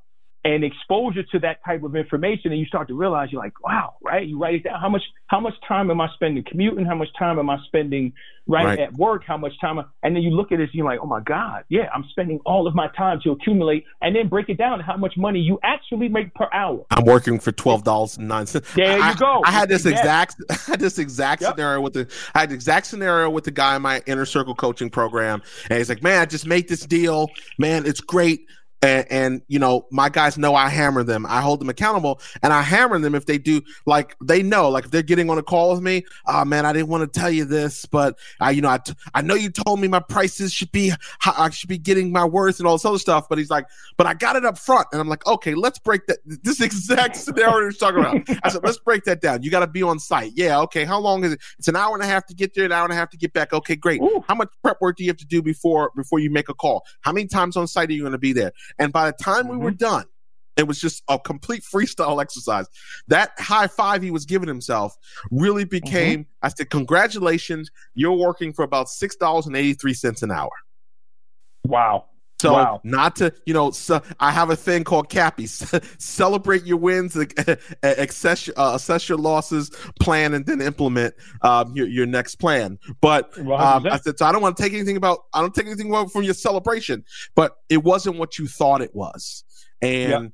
And exposure to that type of information, and you start to realize you're like, wow, right? You write it down. How much how much time am I spending commuting? How much time am I spending right, Right. at work? How much time? And then you look at it, and you're like, oh my God, yeah, I'm spending all of my time to accumulate, and then break it down to how much money you actually make per hour. I'm working for twelve dollars and nine cents. There I, you go. I had this Yes. exact, <laughs> I had this exact Yep. scenario with the, I had the exact scenario with the guy in my inner circle coaching program, and he's like, "Man, I just made this deal. Man, it's great." And, and you know, my guys know I hammer them. I hold them accountable, and I hammer them if they do. Like they know, like if they're getting on a call with me. Oh man, I didn't want to tell you this, but I, you know, I, t- I know you told me my prices should be, I should be getting my worth and all this other stuff. But he's like, but I got it up front, and I'm like, okay, let's break that. This exact <laughs> scenario you're talking about. I said, let's break that down. You got to be on site. Yeah, okay. How long is it? It's an hour and a half to get there, an hour and a half to get back. Okay, great. Ooh. How much prep work do you have to do before before you make a call? How many times on site are you going to be there? And by the time we were done, It was just a complete freestyle exercise. That high five he was giving himself really Mm-hmm. became. I said, "Congratulations, you're working for about six dollars and eighty three cents an hour." Wow. So Wow. not to you know, so I have a thing called Cappy. <laughs> Celebrate your wins, assess uh, assess your losses, plan, and then implement um, your your next plan. But um, I said so. I don't want to take anything about. I don't take anything away from your celebration, but it wasn't what you thought it was, and. Yep.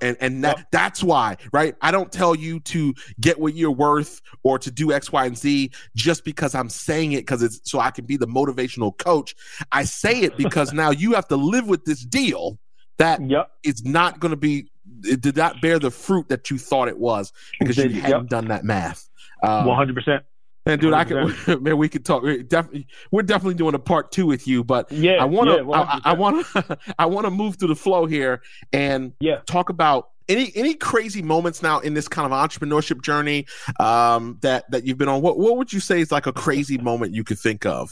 And and that, Yep. that's why, right? I don't tell you to get what you're worth or to do X, Y, and Z just because I'm saying it because it's so I can be the motivational coach. I say it because <laughs> now you have to live with this deal that Yep. it's not going to be it did not bear the fruit that you thought it was because you Yep. hadn't done that math. Um, One hundred percent. And dude, I can <laughs> man, we could talk. we Definitely, we're definitely doing a part two with you, but Yeah. I want to, yeah, I, I want to, I want to <laughs> move through the flow here and Yeah. talk about any any crazy moments now in this kind of entrepreneurship journey um, that that you've been on. What what would you say is like a crazy moment you could think of?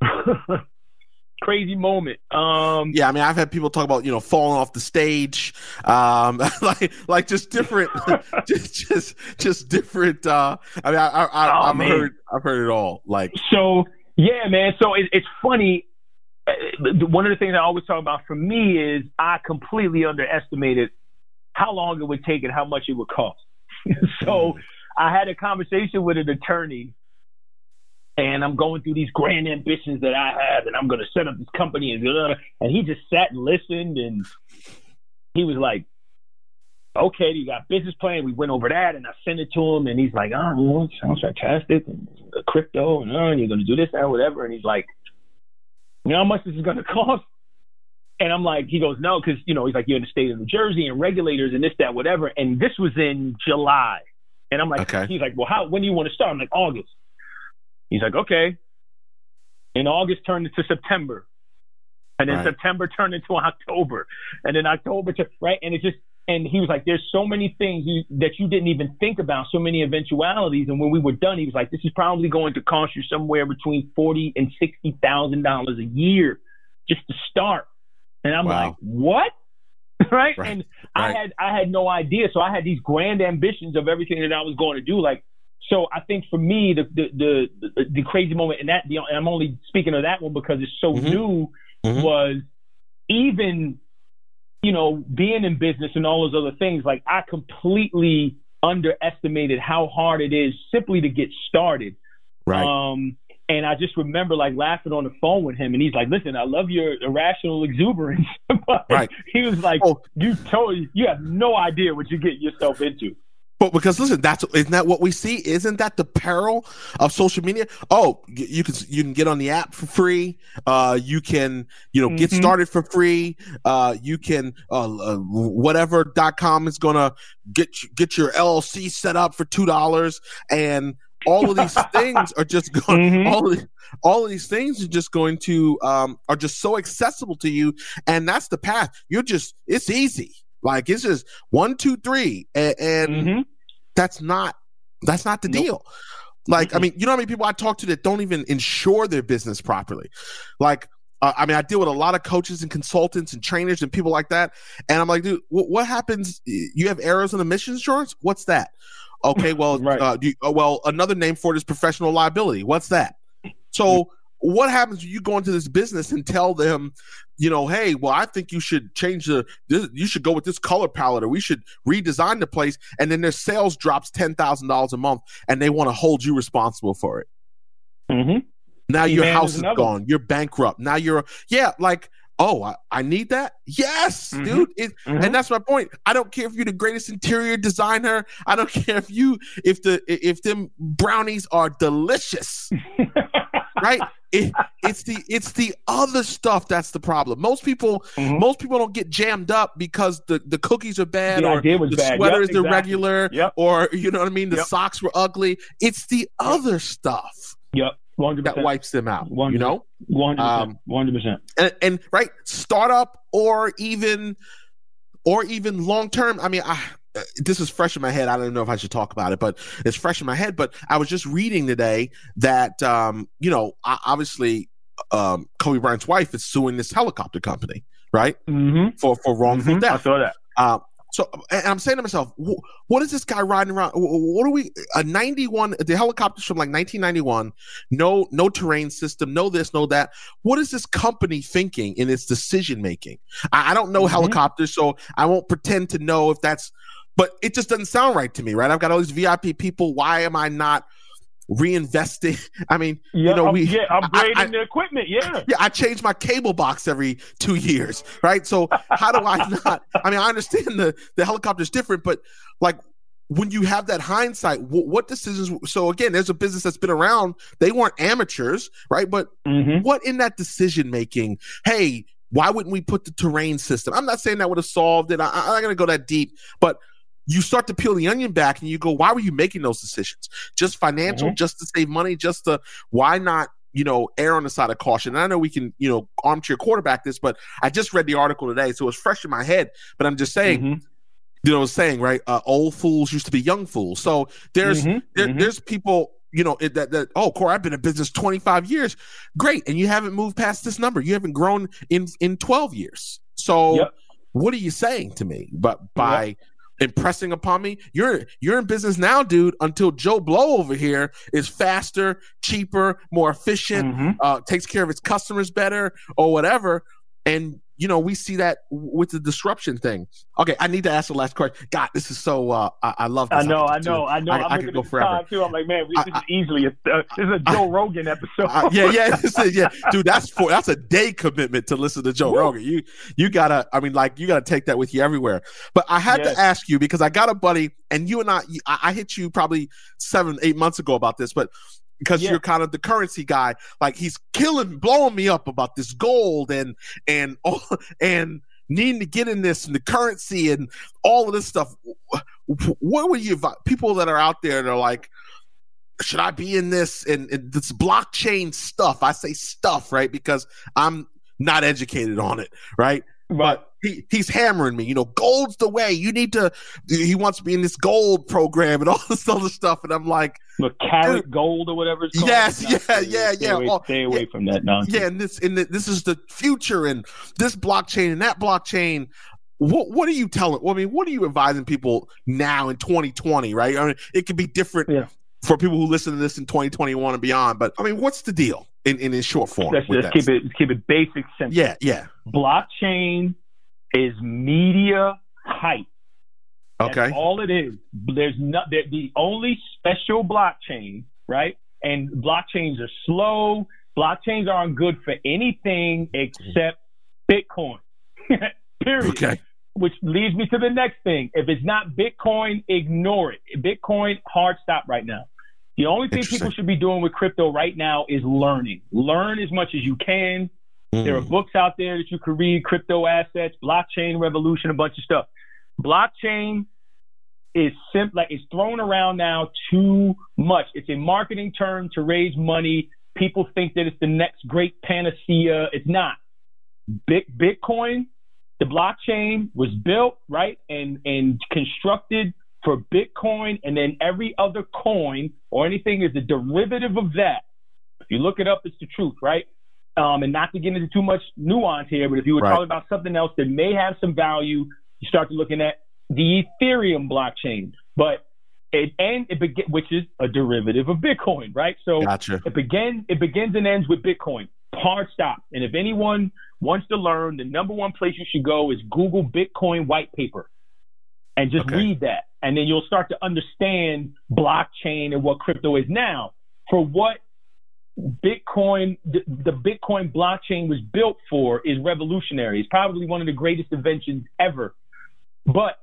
<laughs> Crazy moment. Um. Yeah, I mean, I've had people talk about you know falling off the stage, um, <laughs> like like just different, <laughs> just just just different. Uh, I mean, I, I, I, Oh, heard I've heard it all. Like, So yeah, man. So it, it's funny. Uh, One of the things I always talk about for me is I completely underestimated how long it would take and how much it would cost. <laughs> so I had a conversation with an attorney, and I'm going through these grand ambitions that I have, and I'm going to set up this company, and blah, and he just sat and listened, and he was like. Okay, you got business plan. We went over that, and I sent it to him, and he's like, "Oh, well, sounds fantastic, and crypto, and, uh, and you're going to do this and whatever." And he's like, "You know how much this is going to cost?" And I'm like, he goes, "No, because you know, he's like, you're in the state of New Jersey and regulators and this, that, whatever." And this was in July, and I'm like, Okay. he's like, "Well, how? When do you want to start?" I'm like, "August." He's like, "Okay." In August turned into September, and then Right. September turned into October, and then October, to, right? And it just and he was like, "There's so many things you, that you didn't even think about, so many eventualities." And when we were done, he was like, "This is probably going to cost you somewhere between forty and sixty thousand dollars a year just to start." And I'm Wow. like, "What?" <laughs> right? Right. And I had I had no idea, so I had these grand ambitions of everything that I was going to do, like. So I think for me, the the the, the, crazy moment, and that and I'm only speaking of that one because it's so Mhm. new, Mhm. was even you know, being in business and all those other things, like I completely underestimated how hard it is simply to get started. right, Um, and I just remember like laughing on the phone with him, and he's like, "Listen, I love your irrational exuberance." <laughs> but Right. He was like, Oh. "You totally, you have no idea what you're getting yourself into." But because listen, that's isn't that what we see? Isn't that the peril of social media? Oh, you can you can get on the app for free. Uh, you can you know get Mhm. started for free. Uh, you can uh, uh whatever dot com is gonna get get your LLC set up for two dollars, and all of these <laughs> things are just going. Mhm. All of the, all of these things are just going to um are just so accessible to you, and that's the path. You're just it's easy. Like it's just one, two, three, and, and Mhm. That's not that's not the Nope. deal. Like, I Mm-mm. mean, you know how many people I talk to that don't even insure their business properly. Like, uh, I mean, I deal with a lot of coaches and consultants and trainers and people like that, and I'm like, dude, wh- what happens? You have errors in omissions insurance? What's that? <laughs> Okay, well, Right. uh, do you, uh, well, another name for it is professional liability. What's that? So, what happens when you go into this business and tell them, you know, hey, well, I think you should change the, this, you should go with this color palette, or we should redesign the place, and then their sales drops ten thousand dollars a month, and they want to hold you responsible for it. Mm-hmm. Now your man house is gone. You're bankrupt. Now you're yeah, like oh, I, I need that. Yes, Mhm. dude. It, Mhm. And that's my point. I don't care if you're the greatest interior designer. I don't <laughs> care if you if the if them brownies are delicious, <laughs> right? It, it's the it's the other stuff that's the problem. Most people Mhm. most people don't get jammed up because the the cookies are bad The or was the bad. sweater Yep, is exactly. irregular Yep. or you know what I mean. The Yep. socks were ugly. It's the other stuff Yep. One hundred that wipes them out. One You know. One hundred Um, percent. One hundred percent. and, and right startup or even or even long term i mean i this is fresh in my head i don't know if i should talk about it but it's fresh in my head but i was just reading today that um you know obviously um kobe bryant's wife is suing this helicopter company right Mm-hmm. for for wrongful I death I saw that. Uh, so and I'm saying to myself, what is this guy riding around? What are we? A 91, the helicopters from like 1991, no, no terrain system, no this, no that. What is this company thinking in its decision making? I, I, don't know mm-hmm. helicopters, so I won't pretend to know if that's, but it just doesn't sound right to me, right? I've got all these VIP people. Why am I not? reinvesting. <laughs> I mean, yeah, you know, we yeah, upgrading I, I, the equipment. Yeah, <laughs> yeah. I change my cable box every two years, right? So how do I <laughs> not? I mean, I understand the the helicopter's different, but like when you have that hindsight, what, what decisions? So again, there's a business that's been around. They weren't amateurs, right? But mm-hmm. what in that decision making? Hey, why wouldn't we put the terrain system? I'm not saying that would have solved it. I, I'm not going to go that deep, but you start to peel the onion back and you go, why were you making those decisions? Just financial, mm-hmm. just to save money, just to why not, you know, err on the side of caution? And I know we can, you know, armchair quarterback this, but I just read the article today, so it's fresh in my head. But I'm just saying, mm-hmm. you know, saying right, uh, old fools used to be young fools. So there's mm-hmm. There, mm-hmm. there's people you know that that oh core i've been in business 25 years great and you haven't moved past this number you haven't grown in in 12 years so yep. what are you saying to me but by yep impressing upon me. You're you're in business now, dude. Until Joe Blow over here is faster, cheaper, more efficient, mm-hmm. uh, takes care of its customers better, or whatever. And you know, we see that with the disruption thing. Okay, I need to ask the last question. God, this is so. Uh, I, I love. This. I know, I know, I know. I, I, I could go forever. Too. I'm like, man, we this is easily a, uh, this is a Joe Rogan episode. Yeah, yeah, <laughs> is, yeah, dude. That's for that's a day commitment to listen to Joe Woo. Rogan. You you gotta. I mean, like, you gotta take that with you everywhere. But I had yes. to ask you because I got a buddy, and you and I, I hit you probably seven, eight months ago about this, but because yeah. you're kind of the currency guy. Like he's killing, blowing me up about this gold and and <laughs> all and needing to get in this and the currency and all of this stuff. What would you people that are out there that are like, should I be in this and, and this blockchain stuff? I say stuff, right? Because I'm not educated on it, right? But he, he's hammering me, you know, gold's the way. You need to. He wants to be in this gold program and <laughs> all this other stuff, and I'm like, the karat gold or whatever. It's called. Yes, yeah, stay, yeah, stay yeah. Away, stay away yeah, from that nonsense. Yeah, and this and this is the future, and this blockchain and that blockchain. What what are you telling? Well, I mean, what are you advising people now in 2020? Right? I mean, it could be different yeah. For people who listen to this in 2021 and beyond. But I mean, what's the deal in in, in short form? Let's just keep it keep it basic, simple. Yeah, yeah. Blockchain is media hype. Okay. That's all it is. There's not the only special blockchain, right? And blockchains are slow. Blockchains aren't good for anything except Bitcoin. <laughs> Period. Okay. Which leads me to the next thing. If it's not Bitcoin, ignore it. Bitcoin, hard stop right now. The only thing people should be doing with crypto right now is learning. Learn as much as you can. Mm. There are books out there that you can read, crypto assets, blockchain revolution, a bunch of stuff. Blockchain is simple, like it's thrown around now too much. It's a marketing term to raise money. People think that it's the next great panacea. It's not. Bitcoin, the blockchain was built, right, and, and constructed for Bitcoin, and then every other coin or anything is a derivative of that. If you look it up, it's the truth, right? Um, and not to get into too much nuance here, but if you were right. talking about something else that may have some value, you start to looking at the Ethereum blockchain. But it and it begin, which is a derivative of Bitcoin, right? So gotcha. it begins it begins and ends with Bitcoin. Hard stop. And if anyone wants to learn, the number one place you should go is Google Bitcoin white paper and just okay. read that. And then you'll start to understand blockchain and what crypto is now. For what Bitcoin, the, the, Bitcoin blockchain was built for is revolutionary. It's probably one of the greatest inventions ever. But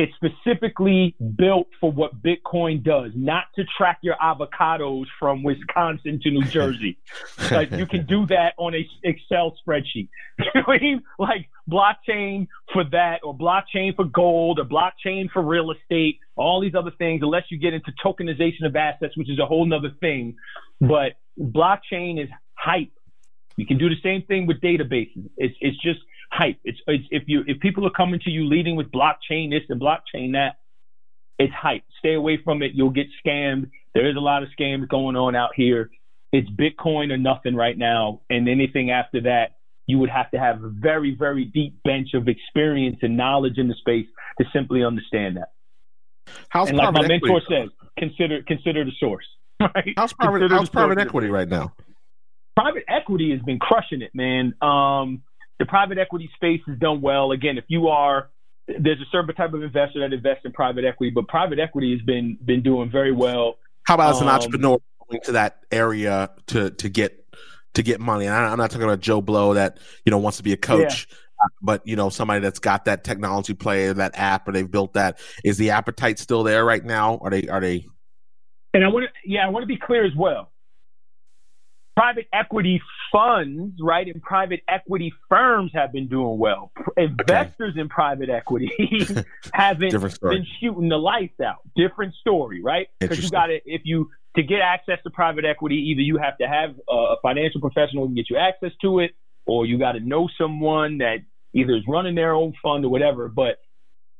it's specifically built for what Bitcoin does, not to track your avocados from Wisconsin to New Jersey. <laughs> like you can do that on a Excel spreadsheet. <laughs> you know I mean? Like blockchain for that, or blockchain for gold, or blockchain for real estate, all these other things, unless you get into tokenization of assets, which is a whole nother thing. But blockchain is hype. You can do the same thing with databases. It's it's just hype. It's, it's if you if people are coming to you leading with blockchain this and blockchain that, it's hype. Stay away from it. You'll get scammed. There is a lot of scams going on out here. It's Bitcoin or nothing right now, and anything after that, you would have to have a very, very deep bench of experience and knowledge in the space to simply understand that. How's and like my mentor equity? says, consider consider the source. <laughs> Right? How's private, how's private equity right now? Private equity has been crushing it, man. Um, the private equity space has done well. Again, if you are there's a certain type of investor that invests in private equity, but private equity has been been doing very well. How about as an Um, entrepreneur going to that area to to get to get money? And I, I'm not talking about Joe Blow that you know wants to be a coach, uh, but you know somebody that's got that technology play, that app, or they've built that. Is the appetite still there right now? Are they are they? And I want to, yeah, I want to be clear as well. Private equity funds, right, and private equity firms have been doing well. Investors in private equity <laughs> haven't been shooting the lights out. Different story, right? Because you got to, if you to get access to private equity, either you have to have a financial professional can get you access to it, or you got to know someone that either is running their own fund or whatever. But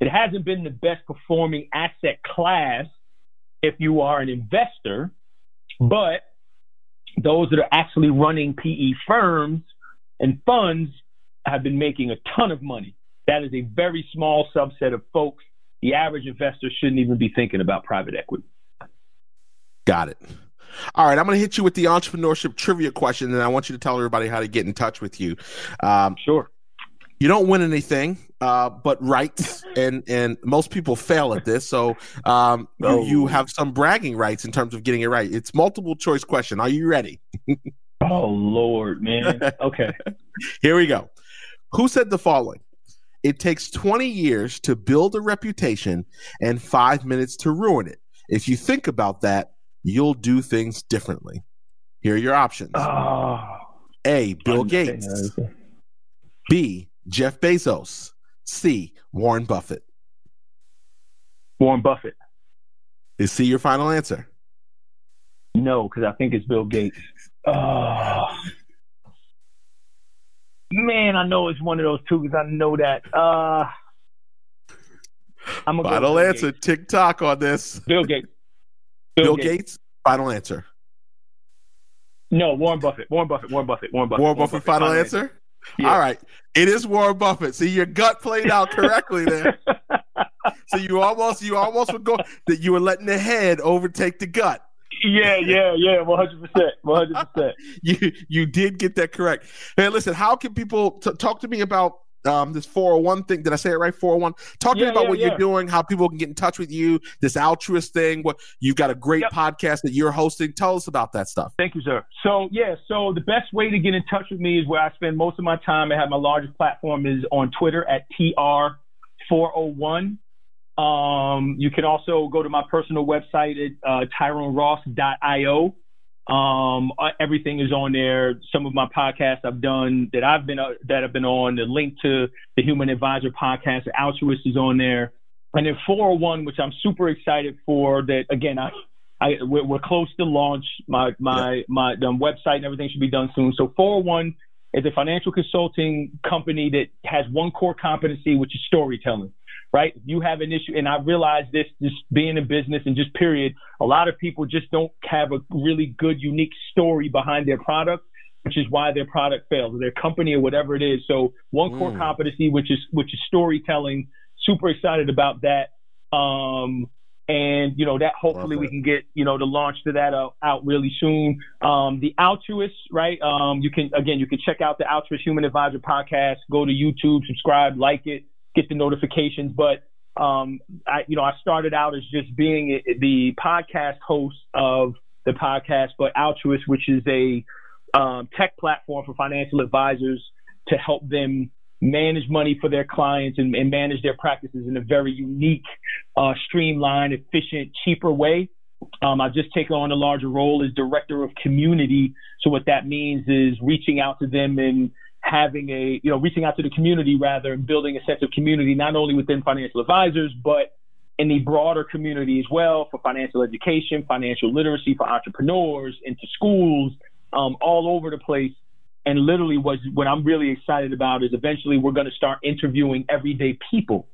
it hasn't been the best performing asset class if you are an investor, but those that are actually running PE firms and funds have been making a ton of money. That is a very small subset of folks. The average investor shouldn't even be thinking about private equity. Got it. All right, I'm going to hit you with the entrepreneurship trivia question, and I want you to tell everybody how to get in touch with you. Um, Sure. you don't win anything uh, but rights, and and most people fail at this. So um, you, you have some bragging rights in terms of getting it right. It's multiple choice question. Are you ready? <laughs> Oh Lord, man. Okay. <laughs> Here we go. Who said the following? It takes 20 years to build a reputation and five minutes to ruin it. If you think about that, you'll do things differently. Here are your options Oh, A. Bill Gates, B. Jeff Bezos, C. Warren Buffett. Warren Buffett. Is C your final answer? No, because I think it's Bill Gates. Oh. Man, I know it's one of those two because I know that. Uh, I'm gonna Final answer. Gates. Tick tock on this. Bill Gates. Bill, Gates. Final answer. No, Warren Buffett. Warren Buffett. Warren Buffett. Warren Buffett. Warren Buffett. Final answer. Yeah. All right. It is Warren Buffett. See, your gut played out correctly there. <laughs> So you almost you almost would go that you were letting the head overtake the gut. yeah, yeah, yeah. One hundred percent. One hundred percent. <laughs> You you did get that correct. Hey, listen, how can people t- talk to me about um, this 401 thing? Did I say it right? 401. Talk to me about yeah, what yeah. you're doing, how people can get in touch with you, this altruist thing. What you've got a great Yep. podcast that you're hosting. Tell us about that stuff. Thank you, sir. So yeah, so the best way to get in touch with me is where I spend most of my time. I have my largest platform is on Twitter at tr401. Um, you can also go to my personal website at uh, tyroneross.io. Um, uh, everything is on there. Some of my podcasts I've done that I've been uh, that have been on. The link to the Human Advisor podcast, the Altruist, is on there. And then 401, which I'm super excited for. That again, I I, we're, we're close to launch. My my my um, website and everything should be done soon. So 401 is a financial consulting company that has one core competency, which is storytelling. Right? You have an issue, and I realize this just being in business and just period. A lot of people just don't have a really good, unique story behind their product, which is why their product fails, or their company, or whatever it is. So one core Mm. competency, which is which is storytelling. Super excited about that. Um, and you know that hopefully we can get you know the launch to that out, out really soon. Um, the Altruist, right? Um, you can again you can check out the Altruist Human Advisor podcast. Go to YouTube, subscribe, like it, get the notifications. But um, I you know I started out as just being the podcast host of the podcast, but Altruist, which is a um, tech platform for financial advisors to help them manage money for their clients and, and manage their practices in a very unique, uh, streamlined, efficient, cheaper way. Um, I've just taken on a larger role as director of community. So what that means is reaching out to them and having a, you know, reaching out to the community rather and building a sense of community, not only within financial advisors, but in the broader community as well for financial education, financial literacy for entrepreneurs, into schools, um, all over the place. And literally, was what I'm really excited about is eventually we're going to start interviewing everyday people.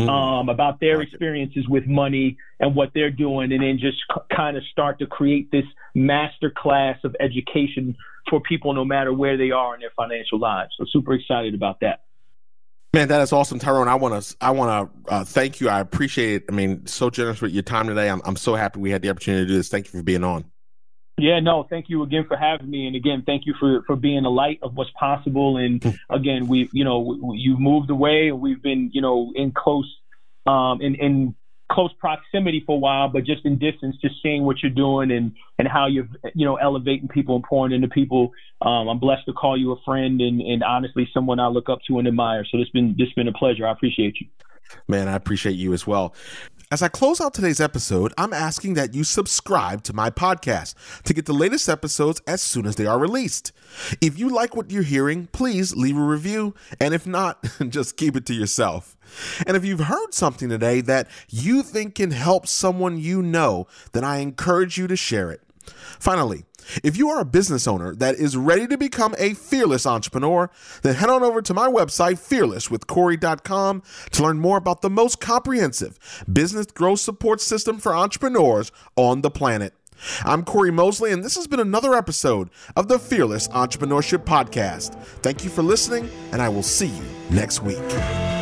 Um, about their experiences with money and what they're doing, and then just c- kind of start to create this master class of education for people, no matter where they are in their financial lives. So super excited about that. Man, that is awesome, Tyrone. I want to, I want to uh, thank you. I appreciate it. I mean, so generous with your time today. I'm, I'm so happy we had the opportunity to do this. Thank you for being on. Yeah, no, thank you again for having me, and again, thank you for for being the light of what's possible. And <laughs> again, we, you know, you've moved away, and we've been, you know, in close, um, in in close proximity for a while, but just in distance, just seeing what you're doing and and how you're, you know, elevating people and pouring into people. Um, I'm blessed to call you a friend, and and honestly, someone I look up to and admire. So it's been it's been a pleasure. I appreciate you. Man, I appreciate you as well. As I close out today's episode, I'm asking that you subscribe to my podcast to get the latest episodes as soon as they are released. If you like what you're hearing, please leave a review, and if not, <laughs> just keep it to yourself. And if you've heard something today that you think can help someone you know, then I encourage you to share it. Finally, if you are a business owner that is ready to become a fearless entrepreneur, then head on over to my website, fearlesswithcorey.com, to learn more about the most comprehensive business growth support system for entrepreneurs on the planet. I'm Corey Mosley, and this has been another episode of the Fearless Entrepreneurship Podcast. Thank you for listening, and I will see you next week.